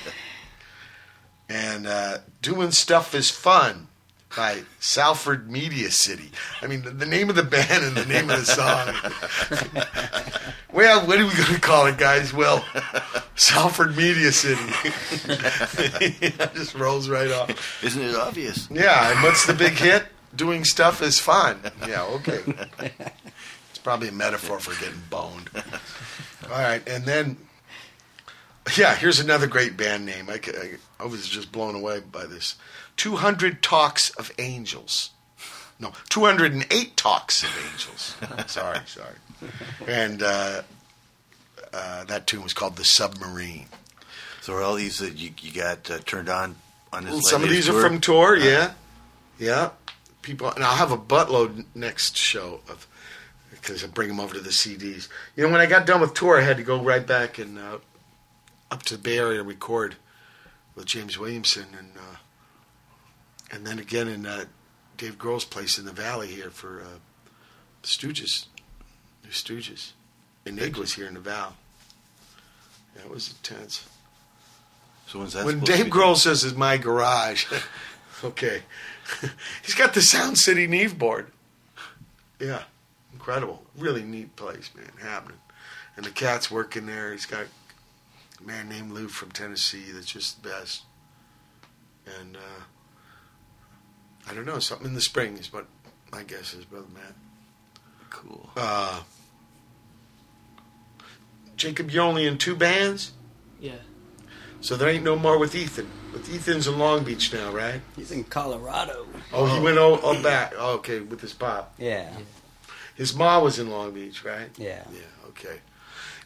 And uh, Doing Stuff is Fun by Salford Media City. I mean, the, the name of the band and the name of the song. well, what are we going to call it, guys? Well, Salford Media City. it just rolls right off. Isn't it obvious? Yeah, and what's the big hit? Doing stuff is fun. Yeah, okay. It's probably a metaphor for getting boned. All right, and then, yeah, here's another great band name. I, I, I was just blown away by this. 200 Talks of Angels. No, 208 Talks of Angels. sorry, sorry. And uh, uh, that tune was called The Submarine. So are all these that you, you got uh, turned on on this? Well, some of these are from tour, yeah, yeah. People, and I'll have a buttload next show of because I bring them over to the CDs. You know, when I got done with tour, I had to go right back and uh, up to the Bay Area record with James Williamson, and and then again in uh, Dave Grohl's place in the Valley here for uh, the Stooges, the Stooges, and Ig was here in the Val. Yeah, it was intense. So when's that When Dave Grohl says it's my garage, okay, he's got the Sound City Neve board. Yeah, incredible, really neat place, man, happening. And the cat's working there. He's got a man named Lou from Tennessee that's just the best. And uh, I don't know, something in the spring is what my guess is, brother Matt. Cool. Uh, Jacob, you're only in two bands, Yeah. so there ain't no more with Ethan. With Ethan's in Long Beach now, right? He's in Colorado. Oh, he went all, all back. Oh, okay, with his pop. Yeah. His mom was in Long Beach, right? Yeah. Yeah, okay.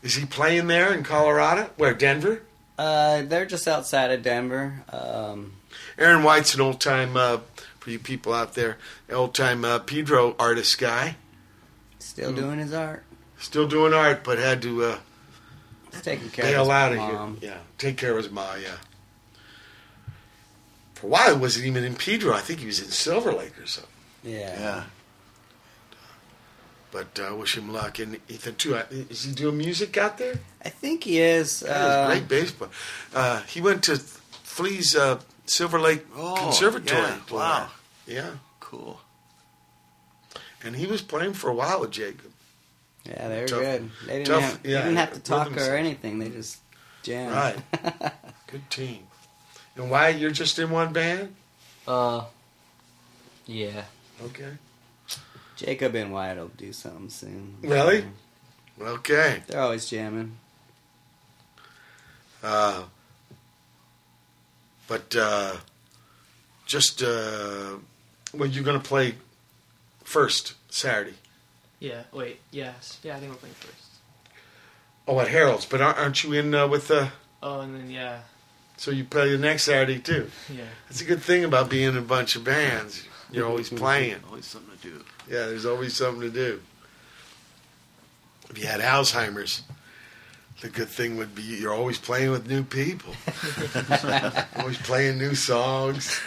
Is he playing there in Colorado? Where, Denver? Uh, they're just outside of Denver. Um, Aaron White's an old time, uh, for you people out there, old time uh, Pedro artist guy. still Hmm. doing his art. Still doing art, but had to uh, He's taking care of bail his out of here. Yeah, take care of his ma, yeah. For a while, he wasn't even in Pedro. I think he was in Silver Lake or something. Yeah. Yeah. But uh, wish him luck. And Ethan, too. uh, Is he doing music out there? I think he is. Yeah, Uh, great bass player. Uh, he went to Flea's uh, Silver Lake Oh, Conservatory. yeah, to wow. Yeah. Cool. And he was playing for a while with Jacob. yeah, they were Tough- good. They didn't, tough- have, they didn't have to talk or anything. They just jammed. Right. Good team. And why you're just in one band? Uh, yeah. Okay. Jacob and Wyatt will do something soon. Really? Okay. They're always jamming. Uh, but uh, just uh, well, you're going to play first Saturday. Yeah. Wait. Yes. Yeah. I think we're playing first. Oh, at Harold's. But aren't aren't you in uh, with the? Oh, and then yeah, So you play the next Saturday too. yeah. That's a good thing about being in a bunch of bands. You're always playing. Always something to do. Yeah, there's always something to do. If you had Alzheimer's, the good thing would be you're always playing with new people. always playing new songs,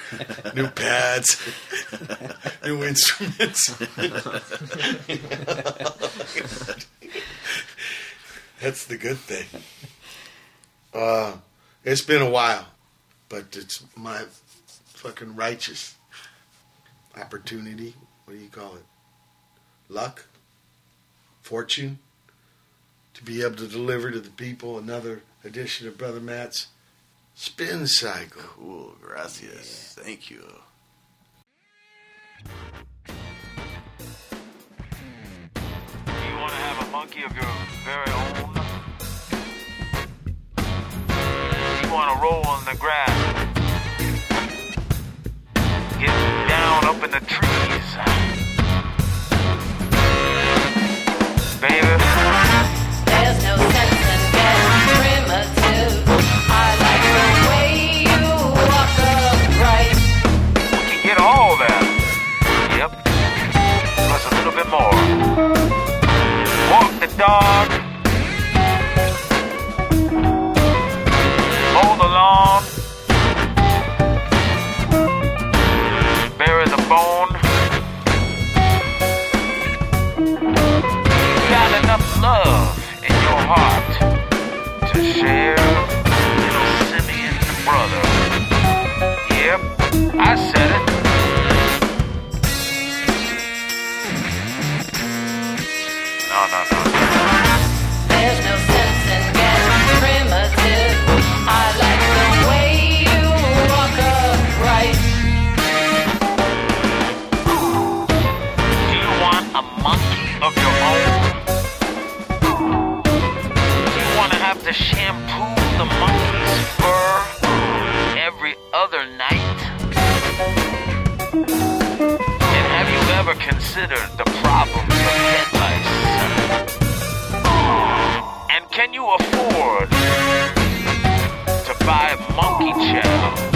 new pads, new instruments. That's the good thing. Uh, it's been a while, but it's my fucking righteous opportunity. What do you call it? Luck? Fortune? To be able to deliver to the people another edition of Brother Matt's Spin Cycle. Cool, gracias. Thank you. You want to have a monkey of your very own? You want to roll on the grass? Get down up in the trees. Baby. Dog. Mow the lawn. Bury the bone. Got enough love in your heart to share considered the problems of head lice? And can you afford to buy monkey chow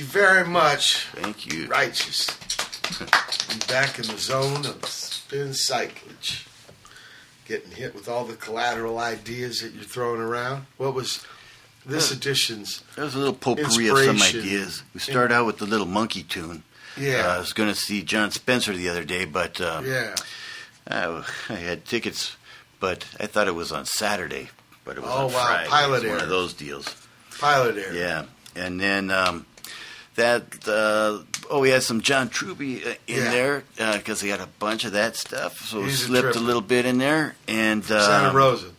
you very much. Thank you. Righteous. I'm back in the zone of spin cyclage. Getting hit with all the collateral ideas that you're throwing around. What was this edition's? There's a little potpourri of some ideas. We start out with the little monkey tune. Yeah. Uh, I was going to see Jon Spencer the other day, but uh, Yeah. I, I had tickets, but I thought it was on Saturday, but it was Oh, on wow. Friday. Pilot It was one of those deals. Pilot Air. Yeah, and then um, that uh, oh, we had some John Truby uh, in Yeah. there because he had a bunch of that stuff, so He's slipped a, trip. little bit in there, and Santa um, Rosa.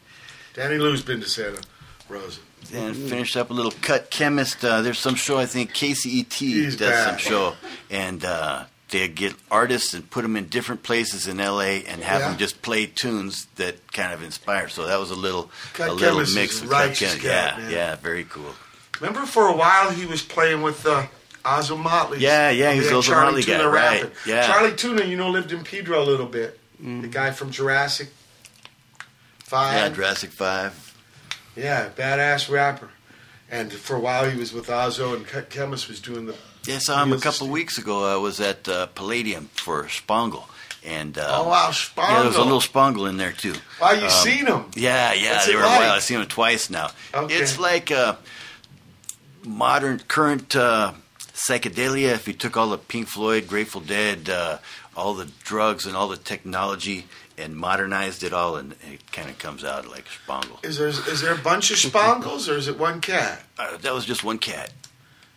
Danny Lou's been to Santa Rosa. and finished up a little cut chemist. Uh, there's some show I think KCET He's does back. some show, and uh, they get artists and put them in different places in LA and have Yeah. them just play tunes that kind of inspire. So that was a little Cut a little mix of cut chemist. man. Yeah, yeah, very cool. Remember for a while he was playing with uh, Ozomatli. Yeah, yeah, he's Ozzo Charlie Motley guy, Tuna right, yeah. Chali 2na, you know, lived in Pedro a little bit. The guy from Jurassic Five. Yeah, Jurassic Five. Yeah, badass rapper. And for a while he was with Ozzo and Chemist was doing the. Yeah, I saw him a couple of weeks ago. I was at uh, Palladium for Shpongle. And uh, Oh, wow, Yeah, there was a little Shpongle in there too. Wow, you Um, seen him? Yeah, yeah, What's they were. like? Well, I've seen him twice now. Okay. It's like uh, modern, current uh, psychedelia. If you took all the Pink Floyd, Grateful Dead, uh, all the drugs and all the technology, and modernized it all, and it kind of comes out like Shpongle. Is there is there a bunch of Shpongles or is it one cat? Uh, that was just one cat.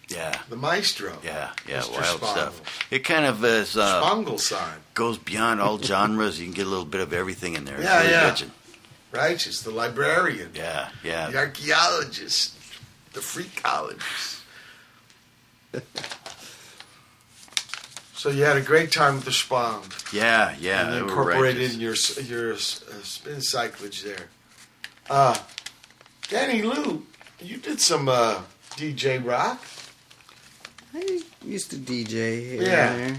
Yeah. The Maestro. Yeah, yeah, Mr. wild Shpongle. stuff. It kind of is uh, Shpongle sign. goes beyond all genres. You can get a little bit of everything in there. It's Yeah, really yeah. legend. Righteous, the librarian. Yeah, yeah. The archaeologist. The freakologist. so you had a great time with the Spang. Yeah, yeah. and they you were incorporated in your your uh, spin cyclage there. Uh, Danny Lou, you did some uh, DJ rock. I used to DJ here Yeah. and.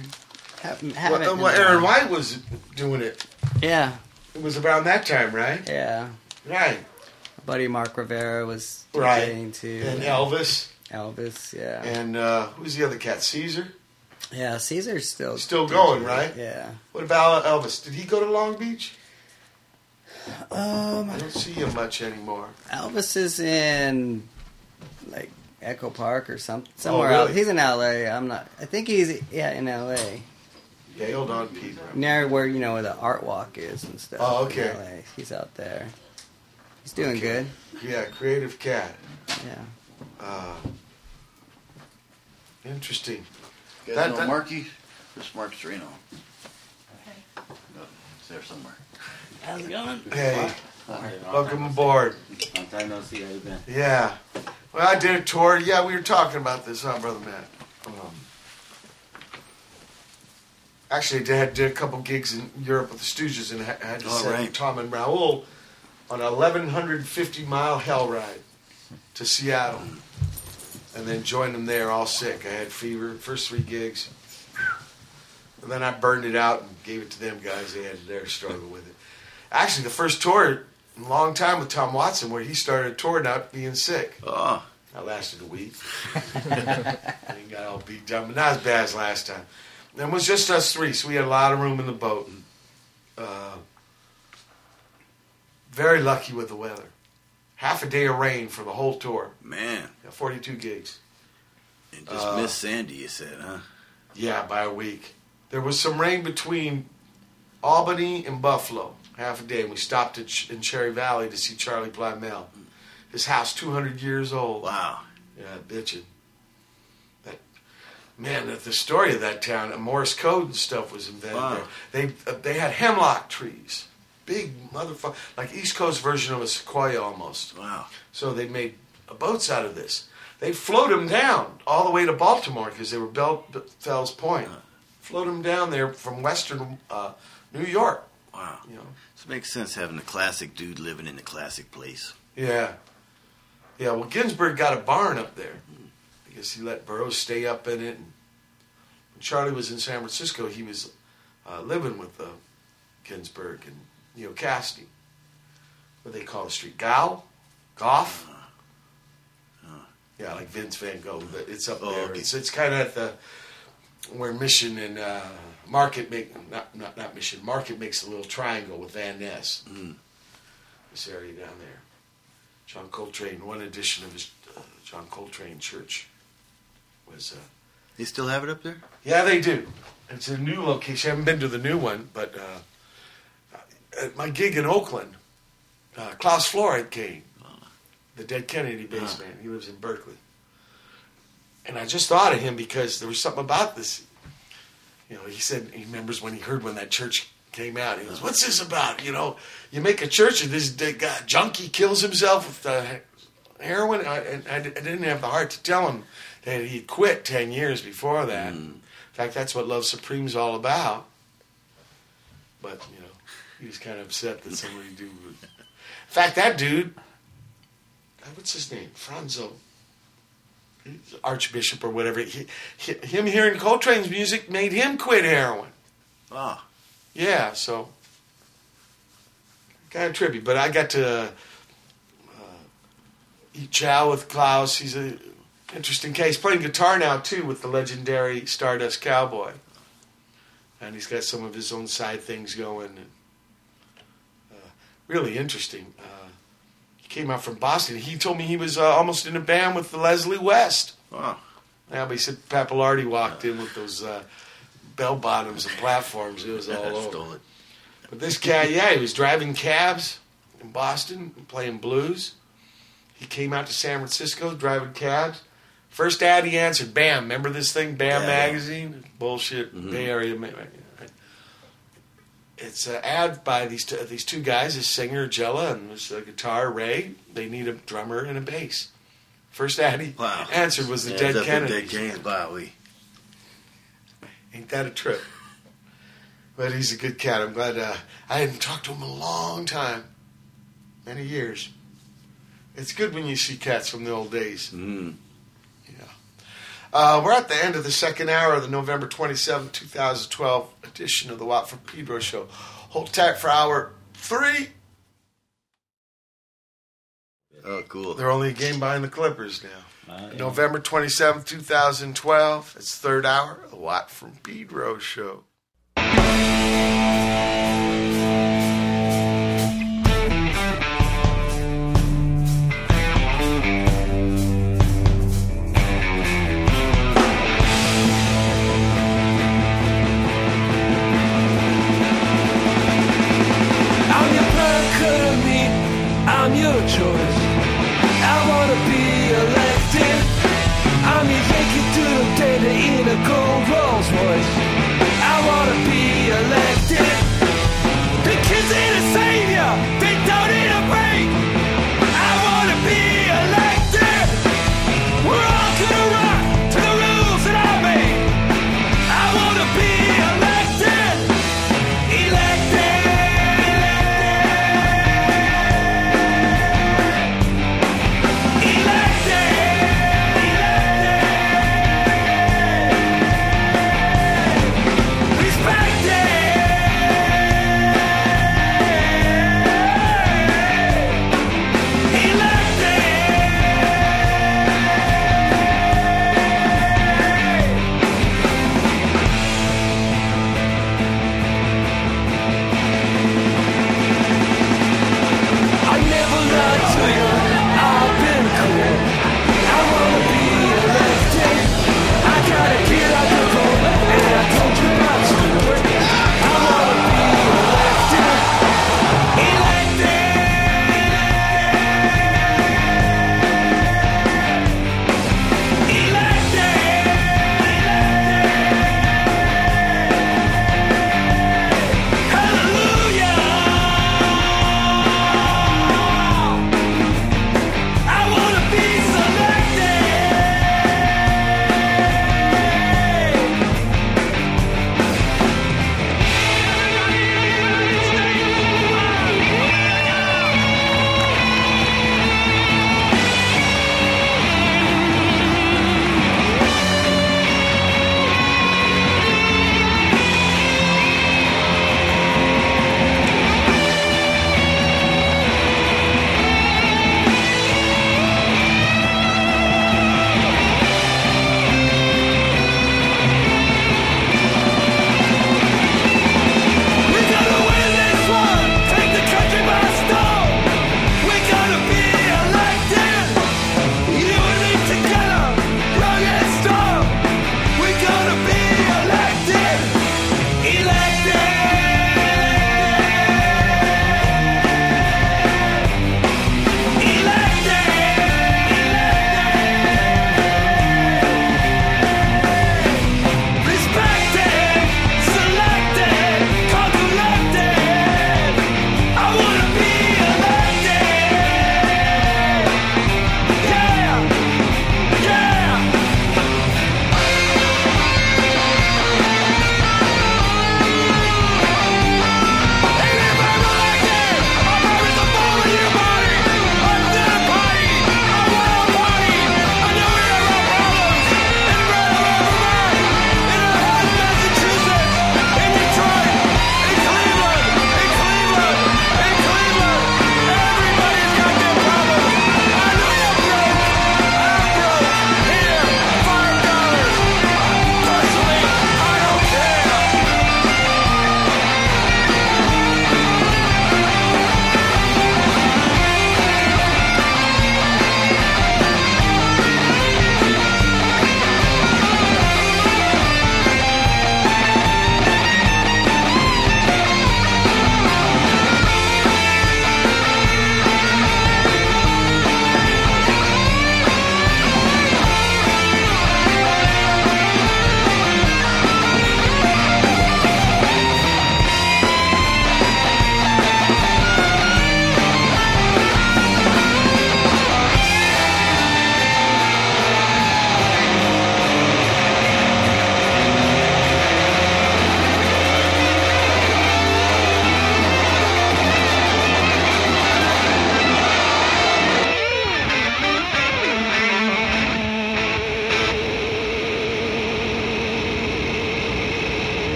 Haven't, Well, haven't uh, well, Aaron. White was doing it. Yeah. It was around that time, right? Yeah. Right. My buddy Mark Rivera was Right. DJing too. And Elvis. Elvis, yeah. And uh, who's the other cat? Caesar. yeah, Caesar's still Still going, right? Yeah. What about Elvis? Did he go to Long Beach? Um, I don't see him much anymore. Elvis is in like Echo Park or some somewhere Oh, really? else. He's in L.A. I'm not. I think he's yeah in L.A. Yeah, on, Peter. near where you know where the art walk is and stuff. Oh, okay. LA. He's out there. He's doing Okay. good. Yeah, creative cat. Yeah. Uh, interesting. You guys That- know that- Marky? This is Mark Sereno. No, it's there somewhere. How's it going? Hey, welcome aboard. Long time no see. How you been? Yeah. Well, I did a tour. Yeah, we were talking about this, huh, Brother Matt? Um, actually, I did, did a couple gigs in Europe with the Stooges and had had to All send right. Tom and Raoul on a 1,150 mile hell ride to Seattle. And then joined them there all sick. I had fever, first three gigs. And then I burned it out and gave it to them guys. They had their struggle with it. Actually, the first tour in a long time with Tom Watson, where he started touring out being sick. Oh. That lasted a week. and he got all beat down, but not as bad as last time. And it was just us three, so we had a lot of room in the boat. And, uh, very lucky with the weather. Half a day of rain for the whole tour. Man. Yeah, 42 gigs. And just Uh, Miss Sandy, you said, huh? Yeah, by a week. There was some rain between Albany and Buffalo, half a day, and we stopped at Ch- in Cherry Valley to see Charlie Plymell. His house, 200 years old. Wow. Yeah, bitching. That man, the, the story of that town, Morse code and stuff was invented Wow. there. They uh, they had hemlock trees, big motherfucker, like East Coast version of a sequoia almost. Wow. So they made uh, boats out of this. They float them down all the way to Baltimore because they were Bell, Fells Point. Float them down there from Western uh, New York. Wow. You know. So it makes sense having a classic dude living in a classic place. Yeah. Yeah, well, Ginsberg got a barn up there. I guess he let Burroughs stay up in it. And when Charlie was in San Francisco, he was uh, living with uh, Ginsberg and Neal Cassady. What they call the street? Gow? Goff? Yeah, like Vince Van Gogh. It's up there. It's it's kind of at the where Mission and uh, Market make not not not Mission Market makes a little triangle with Van Ness. This area down there. John Coltrane. One edition of his uh, John Coltrane Church was. Uh, They still have it up there? yeah, they do. It's a new location. I haven't been to the new one, but uh, at my gig in Oakland, uh, Klaus Flouride came, the Dead Kennedy bass man. He lives in Berkeley. And I just thought of him because there was something about this. You know, he said he remembers when he heard when that church came out. He goes, "What's this about? You know, you make a church and this guy, junkie kills himself with uh, heroin." I, and I, I didn't have the heart to tell him that he'd quit ten years before that. In fact, that's what Love Supreme's all about. But you know, he was kind of upset that somebody do. In fact, that dude, uh, what's his name, Franzo, Archbishop or whatever. He, him hearing Coltrane's music made him quit heroin. Ah. Yeah, so kind of trippy. But I got to uh, eat chow with Klaus. He's an interesting case. Playing guitar now too with the legendary Stardust Cowboy, and he's got some of his own side things going. And, really interesting. Uh, he came out from Boston. He told me he was uh, almost in a band with the Leslie West. Wow. Yeah, but he said Pappalardi walked in with those uh, bell bottoms and platforms. It was all over. Stole it. But this guy, yeah, he was driving cabs in Boston, playing blues. He came out to San Francisco driving cabs. First ad he answered, Bam. Remember this thing, Bam Yeah. magazine? Bullshit, Bay Area. It's an ad by these two, these two guys, this singer Jello and this uh, guitar Ray. They need a drummer and a bass. First ad he Wow. answered was the Yeah, Dead the Kennedy. Dead Kennedys. Wow. Ain't that a trip? But he's a good cat. I'm glad uh, I hadn't talked to him in a long time, many years. It's good when you see cats from the old days. Mm. Yeah. Uh, we're at the end of the second hour of the November 27, 2012 edition of the Watt from Pedro Show. Hold tight for hour three. Oh, cool. They're only a game behind the Clippers now. November 27, 2012. It's third hour, a Watt from Pedro Show.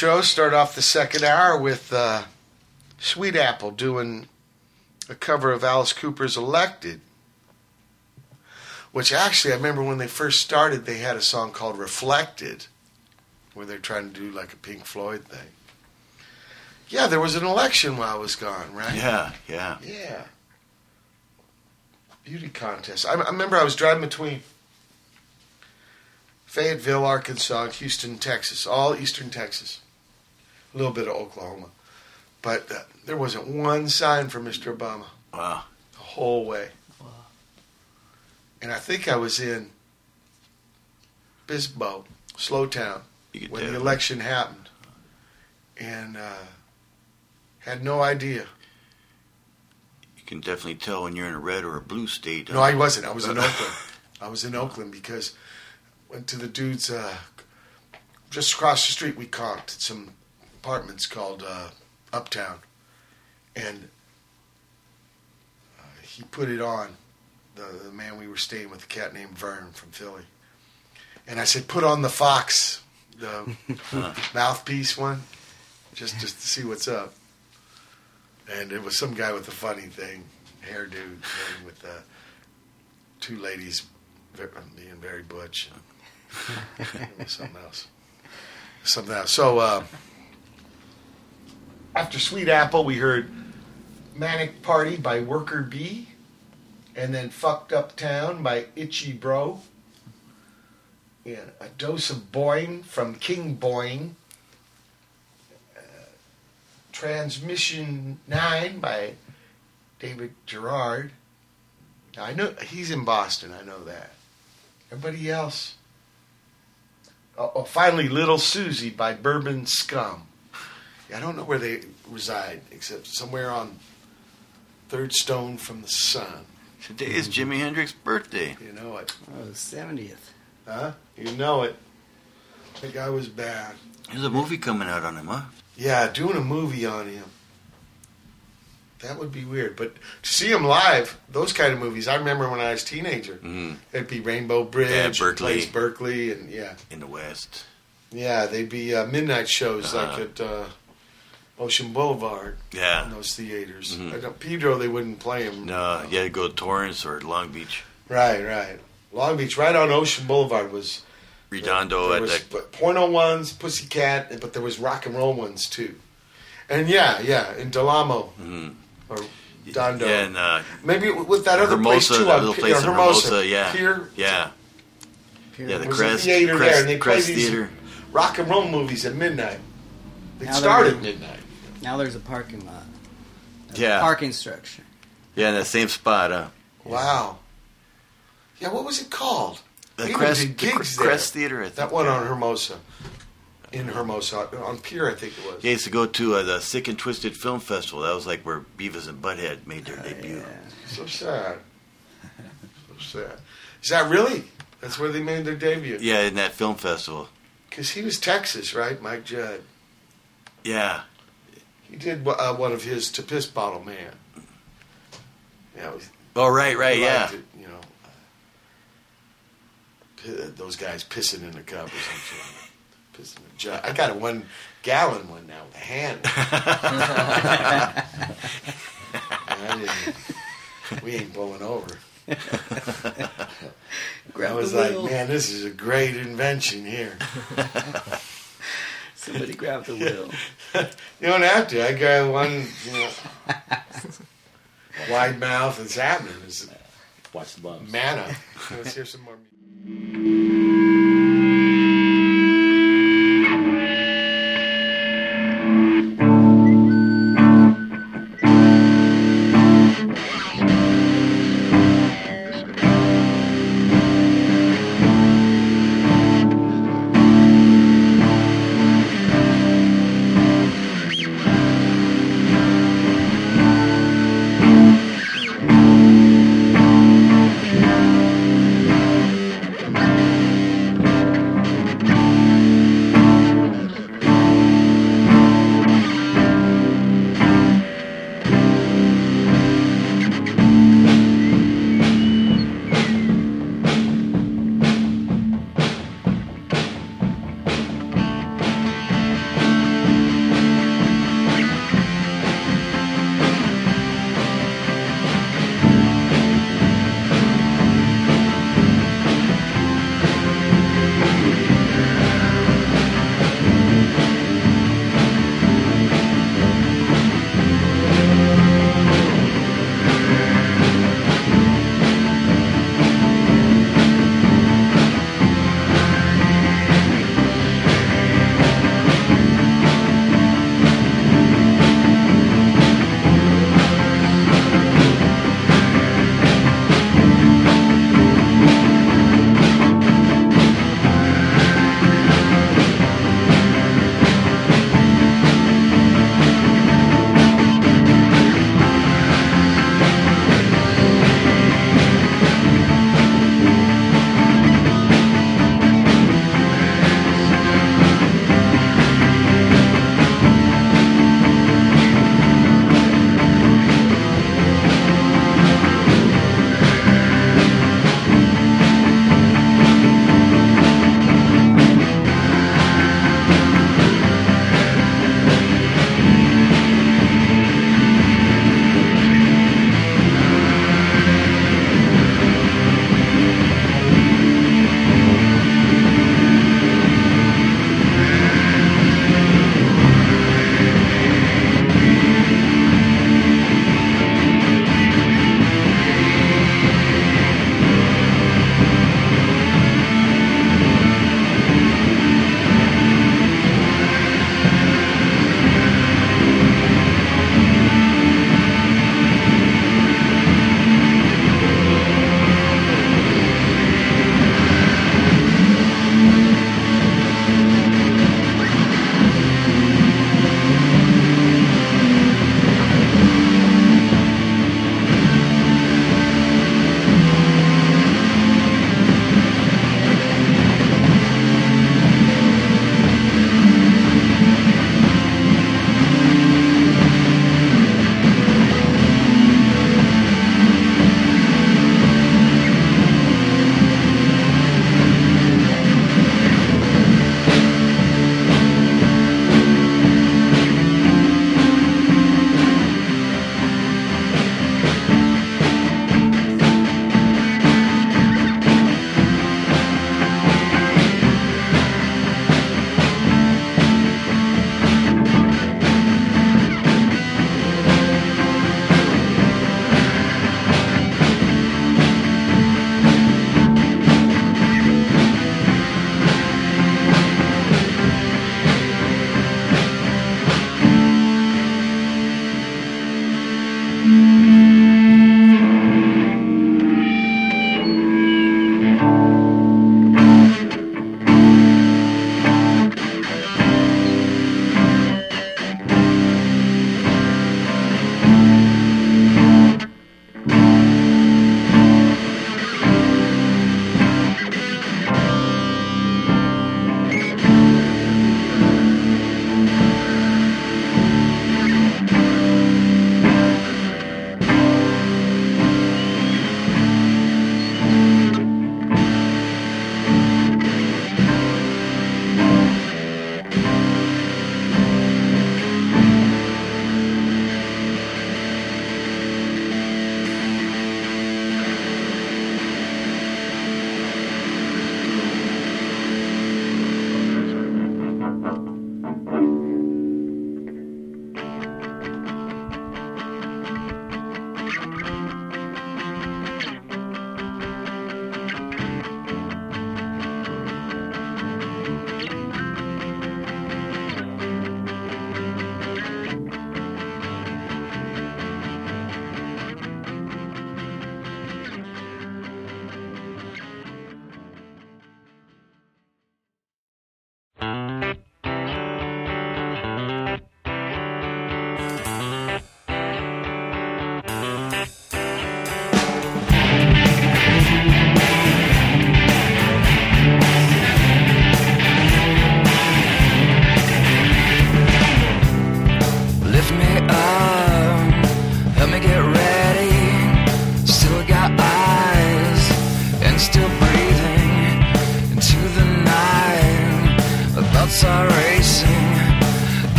Show. Start off the second hour with uh, Sweet Apple doing a cover of Alice Cooper's Elected. Which actually, I remember when they first started, they had a song called Reflected, where they're trying to do like a Pink Floyd thing. Yeah, there was an election while I was gone, right? Yeah, yeah. Yeah. Beauty contest. I, I remember I was driving between Fayetteville, Arkansas, and Houston, Texas, all eastern Texas, a little bit of Oklahoma. But uh, there wasn't one sign for Mr. Obama Wow. the whole way. And I think I was in Bisbo, Slowtown, when the election happened, and uh, had no idea. You can definitely tell when you're in a red or a blue state. No, I wasn't. I was in Oakland. I was in Oakland because went to the dude's uh, just across the street. We comped at some apartments called uh, Uptown, and uh, he put it on. The, the man we were staying with, a cat named Vern from Philly, and I said, "Put on the Fox, the mouthpiece one, just just to see what's up." And it was some guy with a funny thing, hairdo thing with uh, two ladies being very butch. it was something else. Something else. So uh, after Sweet Apple, we heard Manic Party by Worker Bee, and then Fucked Up Town by Itchybro. Yeah, a dose of Boing from King Boing. Uh, Transmission 9 by David Gerard. Now, I know he's in Boston, I know that. Everybody else. Oh, oh, finally, Little Susie by Bourbon Scum. Yeah, I don't know where they reside, except somewhere on Third Stone from the Sun. Today is Jimi Hendrix's birthday. You know it. Oh, 70th. Huh? You know it. The guy was bad. There's a movie coming out on him, huh? Yeah, doing a movie on him. That would be weird. But to see him live, those kind of movies, I remember when I was a teenager. Mm. It'd be Rainbow Bridge, Yeah, Berkeley. plays Berkeley, and yeah. In the West. Yeah, they'd be uh, midnight shows like Uh-huh. at uh, Ocean Boulevard. Yeah. In those theaters. Mhm. I Pedro, they wouldn't play him. No, you had to go to Torrance or Long Beach. Right, right. Long Beach, right on Ocean Boulevard was. Redondo there at was that. but Porno ones, Pussycat, but there was rock and roll ones too. And yeah, yeah, in Del Amo Mhm. or Dondo. Yeah, and uh, Maybe with that other place too. that on little Pi- place in Hermosa. Hermosa, yeah, Pier, yeah, yeah. The Crest, theater Crest, there, and they play Crest these Theater. rock and roll movies at midnight. They Now start at midnight. Now there's a parking lot. There's a Yeah. Parking structure. Yeah, in that same spot. huh? Wow. Yeah, what was it called? The We even Crest- the gigs Cre- there. Theater, I think, That one yeah. on Hermosa. In Hermosa. On Pier, I think it was. yeah, used to go to uh, the Sick and Twisted Film Festival. That was like where Beavis and Butthead made their debut. So sad. So sad. Is that really? That's where they made their debut. Yeah, in that film festival. Because he was Texas, right? Mike Judge. Yeah, He did uh, one of his To Piss Bottle Man. Yeah, was, Oh, right, right, yeah. it, you know, uh, those guys pissing in a cup or something. Pissing in a jug. I got a one gallon one now with a hand. We ain't blowing over. Grab I was like, man, this is a great invention here. Somebody grab the wheel. you don't have to. I got one, you know, wide mouth. It's happening. It's Watch the bumps. manna. Let's hear some more. music.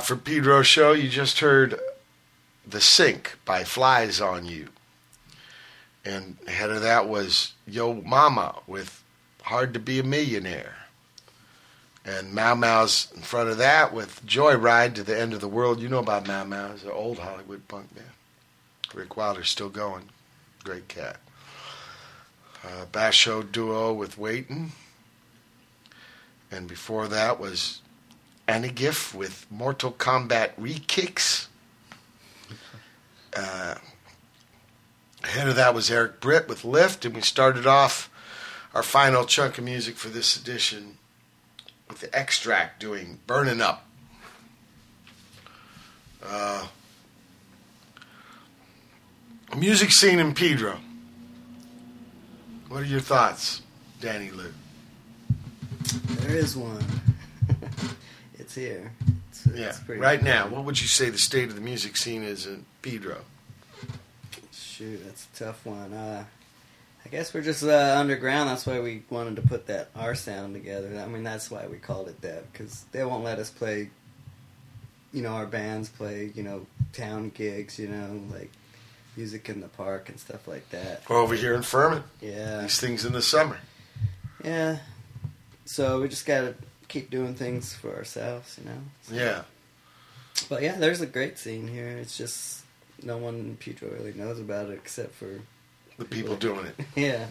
For Pedro show. You just heard "The Sink" by Flies on You, and ahead of that was Yo Mama with "Hard to Be a Millionaire," and Mau Maus in front of that with "Joyride to the End of the World." You know about Mau Mau? It's an old Hollywood punk band. Rick Wilder's still going. Great cat. Uh, Bash.o duo with Waitin'. And before that was Anigif with Mortal Kombat Rekix. Uh, ahead of that was Eric Britt with Lift, and we started off our final chunk of music for this edition with the Extract doing Burning Up. Uh, music scene in Pedro. What are your thoughts, Danny Lou? There is one. It's here. It's, Yeah, it's right cool. now, what would you say the state of the music scene is in Pedro? shoot, that's a tough one. Uh, I guess we're just uh, underground. That's why we wanted to put that our sound together. I mean, that's why we called it that because they won't let us play. You know, our bands play. You know, town gigs. You know, like music in the park and stuff like that. Or over here in Fermin. Yeah. These things in the summer. Yeah. So we just gotta keep doing things for ourselves. You know. Yeah. But yeah, there's a great scene here. It's just no one in Pedro really knows about it except for The people doing it. yeah.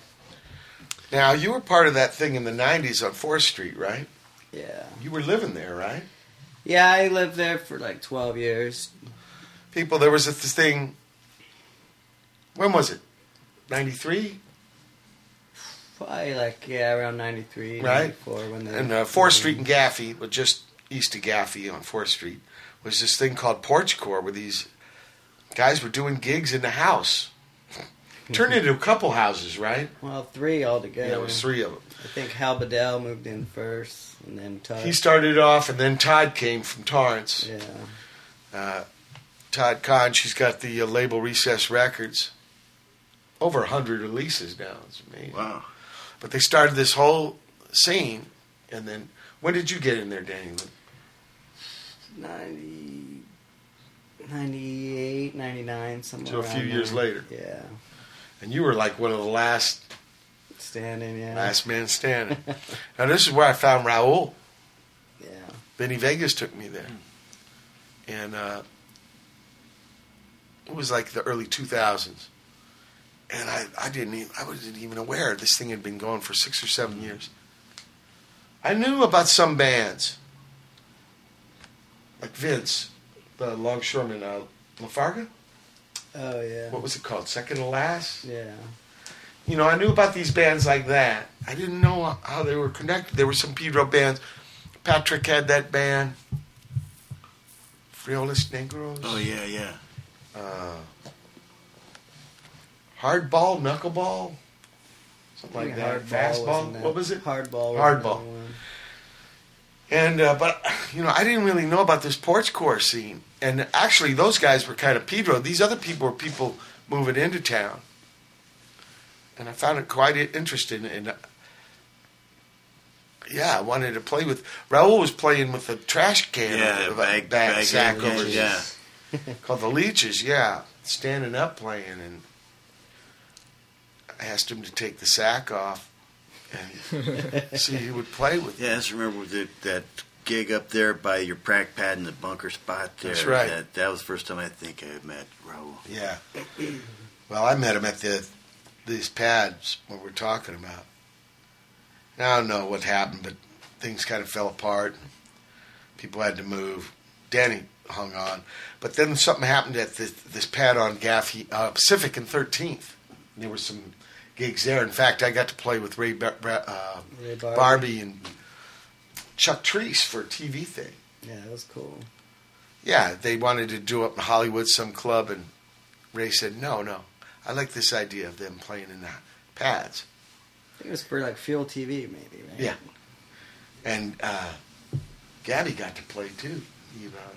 Now, you were part of that thing in the 90s on 4th Street, right? Yeah. You were living there, right? Yeah, I lived there for like 12 years. People, there was this thing. When was it? 93? Probably like, yeah, around 93, Right. 94 when they. And uh, 4th Street and Gaffey, but just east of Gaffey on 4th Street, was this thing called Porch Core where these guys were doing gigs in the house. Turned into a couple houses, right? Well, three altogether. Yeah, it was three of them. I think Hal Bedell moved in first, and then Todd. He started off, and then Todd came from Torrance. Yeah. Uh, Todd Kahn, she's got the uh, label Recess Records. Over a hundred releases now. It's amazing. Wow. But they started this whole scene, and then when did you get in there, Danny? 90, 98, 99, somewhere So a few years there. later. Yeah. And you were like one of the last Standing, yeah. last man standing. now this is where I found Raul. Yeah. Benny Vegas took me there, and uh, it was like the early two thousands. And I, I didn't even, I wasn't even aware this thing had been going for six or seven years. I knew about some bands, like Vince, the longshoreman, uh, Lafarga. Oh, yeah. What was it called? Second to last. Yeah. You know, I knew about these bands like that. I didn't know how they were connected. There were some Pedro bands. Patrick had that band. Frioles Negros. Oh yeah, yeah. Uh, hardball, knuckleball, something like that. Hardball was Fastball. that. What was it? Hardball. was Hardball. another. And uh, but you know, I didn't really know about this porch core scene. And actually, those guys were kind of Pedro. These other people were people moving into town. And I found it quite interesting. And uh, yeah, I wanted to play with. Raul was playing with a trash can, Yeah, of a bag- bag, bag sack over yeah. called the Leeches. Yeah, standing up playing, and I asked him to take the sack off and see who would play with. Yeah, I just remember the, that gig up there by your prac pad in the bunker spot there. That's right. That, that was the first time I think I met Raul. Yeah. Well, I met him at the these pads what we're talking about. I don't know what happened, but things kind of fell apart. People had to move. Danny hung on, but then something happened at this, this pad on Gaffey uh, Pacific and Thirteenth. There were some gigs there. In fact, I got to play with Ray, Bar- uh, Ray Barbee. Barbee. and Chuck Treece for a TV thing. Yeah, that was cool. Yeah, they wanted to do up in Hollywood some club, and Ray said, "No, no, I like this idea of them playing in the pads." I think it was for like Fuel TV, maybe, right? Yeah, and uh, Gabby got to play too. You know,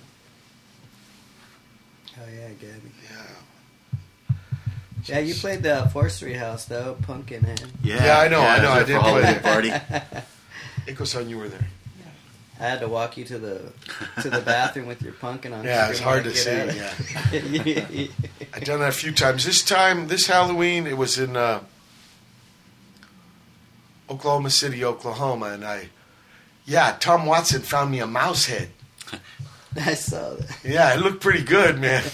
Oh, yeah, Gabby. Yeah. Yeah, you played the Forestry House, though, Pumpkinhead. Yeah, I know, I know, I did play there. party. Iko-san, you were there. I had to walk you to the to the bathroom with your pumpkin on. Yeah, You it's hard wanna to see. Yeah, I've done that a few times. This time, this Halloween, it was in uh, Oklahoma City, Oklahoma, and I, yeah, Tom Watson found me a mouse head. I saw that. Yeah, it looked pretty good, man.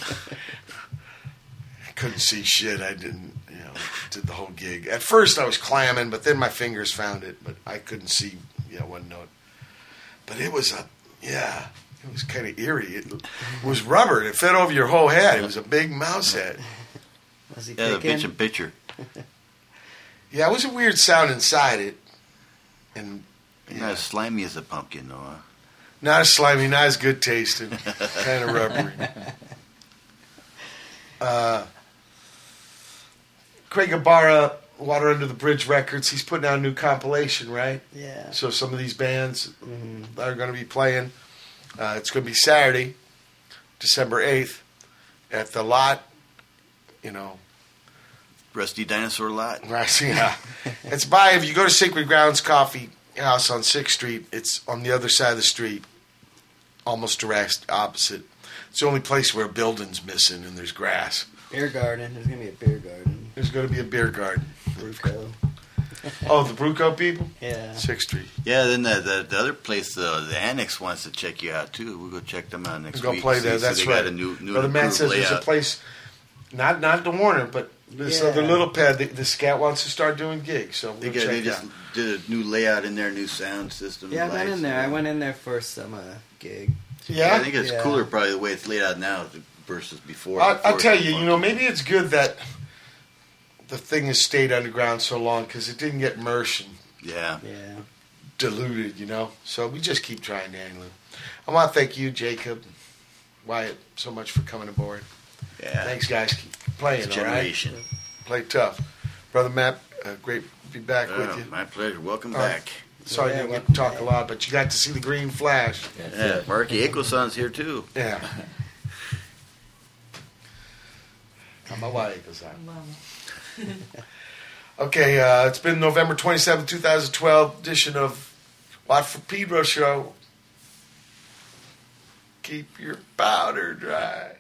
I couldn't see shit. I didn't, you know, did the whole gig. At first, I was clamming, but then my fingers found it, but I couldn't see, yeah, one note. But it was a, yeah, it was kind of eerie. It was rubber. It fit over your whole head. It was a big mouse head. Was he Yeah, the thinking? bitch picture. Yeah, it was a weird sound inside it, and Not as slimy as a pumpkin, though. Huh? not as slimy, not as good tasting, kind of rubbery. Uh, Craig Ibarra, Water Under the Bridge Records, he's putting out a new compilation, right? Yeah. So some of these bands Mhm. are going to be playing. Uh, it's going to be Saturday, December 8th, at the lot, you know, Rusty Dinosaur lot. Right, yeah. it's by if you go to Sacred Grounds Coffee House on Sixth Street. It's on the other side of the street, almost direct opposite. It's the only place where a building's missing and there's grass. Beer garden. There's gonna be a beer garden. There's going to be a beer garden. Bruco. Oh, the Bruco people. Yeah. Sixth Street. Yeah, then the, the, the other place, the, the Annex wants to check you out too. We'll go check them out next Go week. Go play there. see That's they right. Got a new, new Brother Matt improved says there's a place, not not the Warner, but this Yeah. other little pad. The, the Scout wants to start doing gigs, so we'll got, check they just out. did a new layout in there, new sound system. Yeah, I went in there. I went in there for some uh, gig. Yeah? I think it's Yeah. cooler probably the way it's laid out now versus before. I, Before I'll tell it was you, you know, maybe it's good that the thing has stayed underground so long because it didn't get merged and Yeah. Yeah. diluted, you know. So we just keep trying, Daniel. I want to thank you, Jacob, Wyatt, so much for coming aboard. Yeah. Thanks, guys. Keep playing, It's all right? generation. Play tough. Brother Matt, uh, great to be back Oh, with you. my pleasure. Welcome All right. back. Sorry Yeah, you didn't get to talk a lot, but you got to see the green flash. Yeah, Marky Akelson's here too. Yeah. Kama Wyatt-san. Okay, uh, it's been November 27, 2012 edition of Watt for Pedro Show. Keep your powder dry.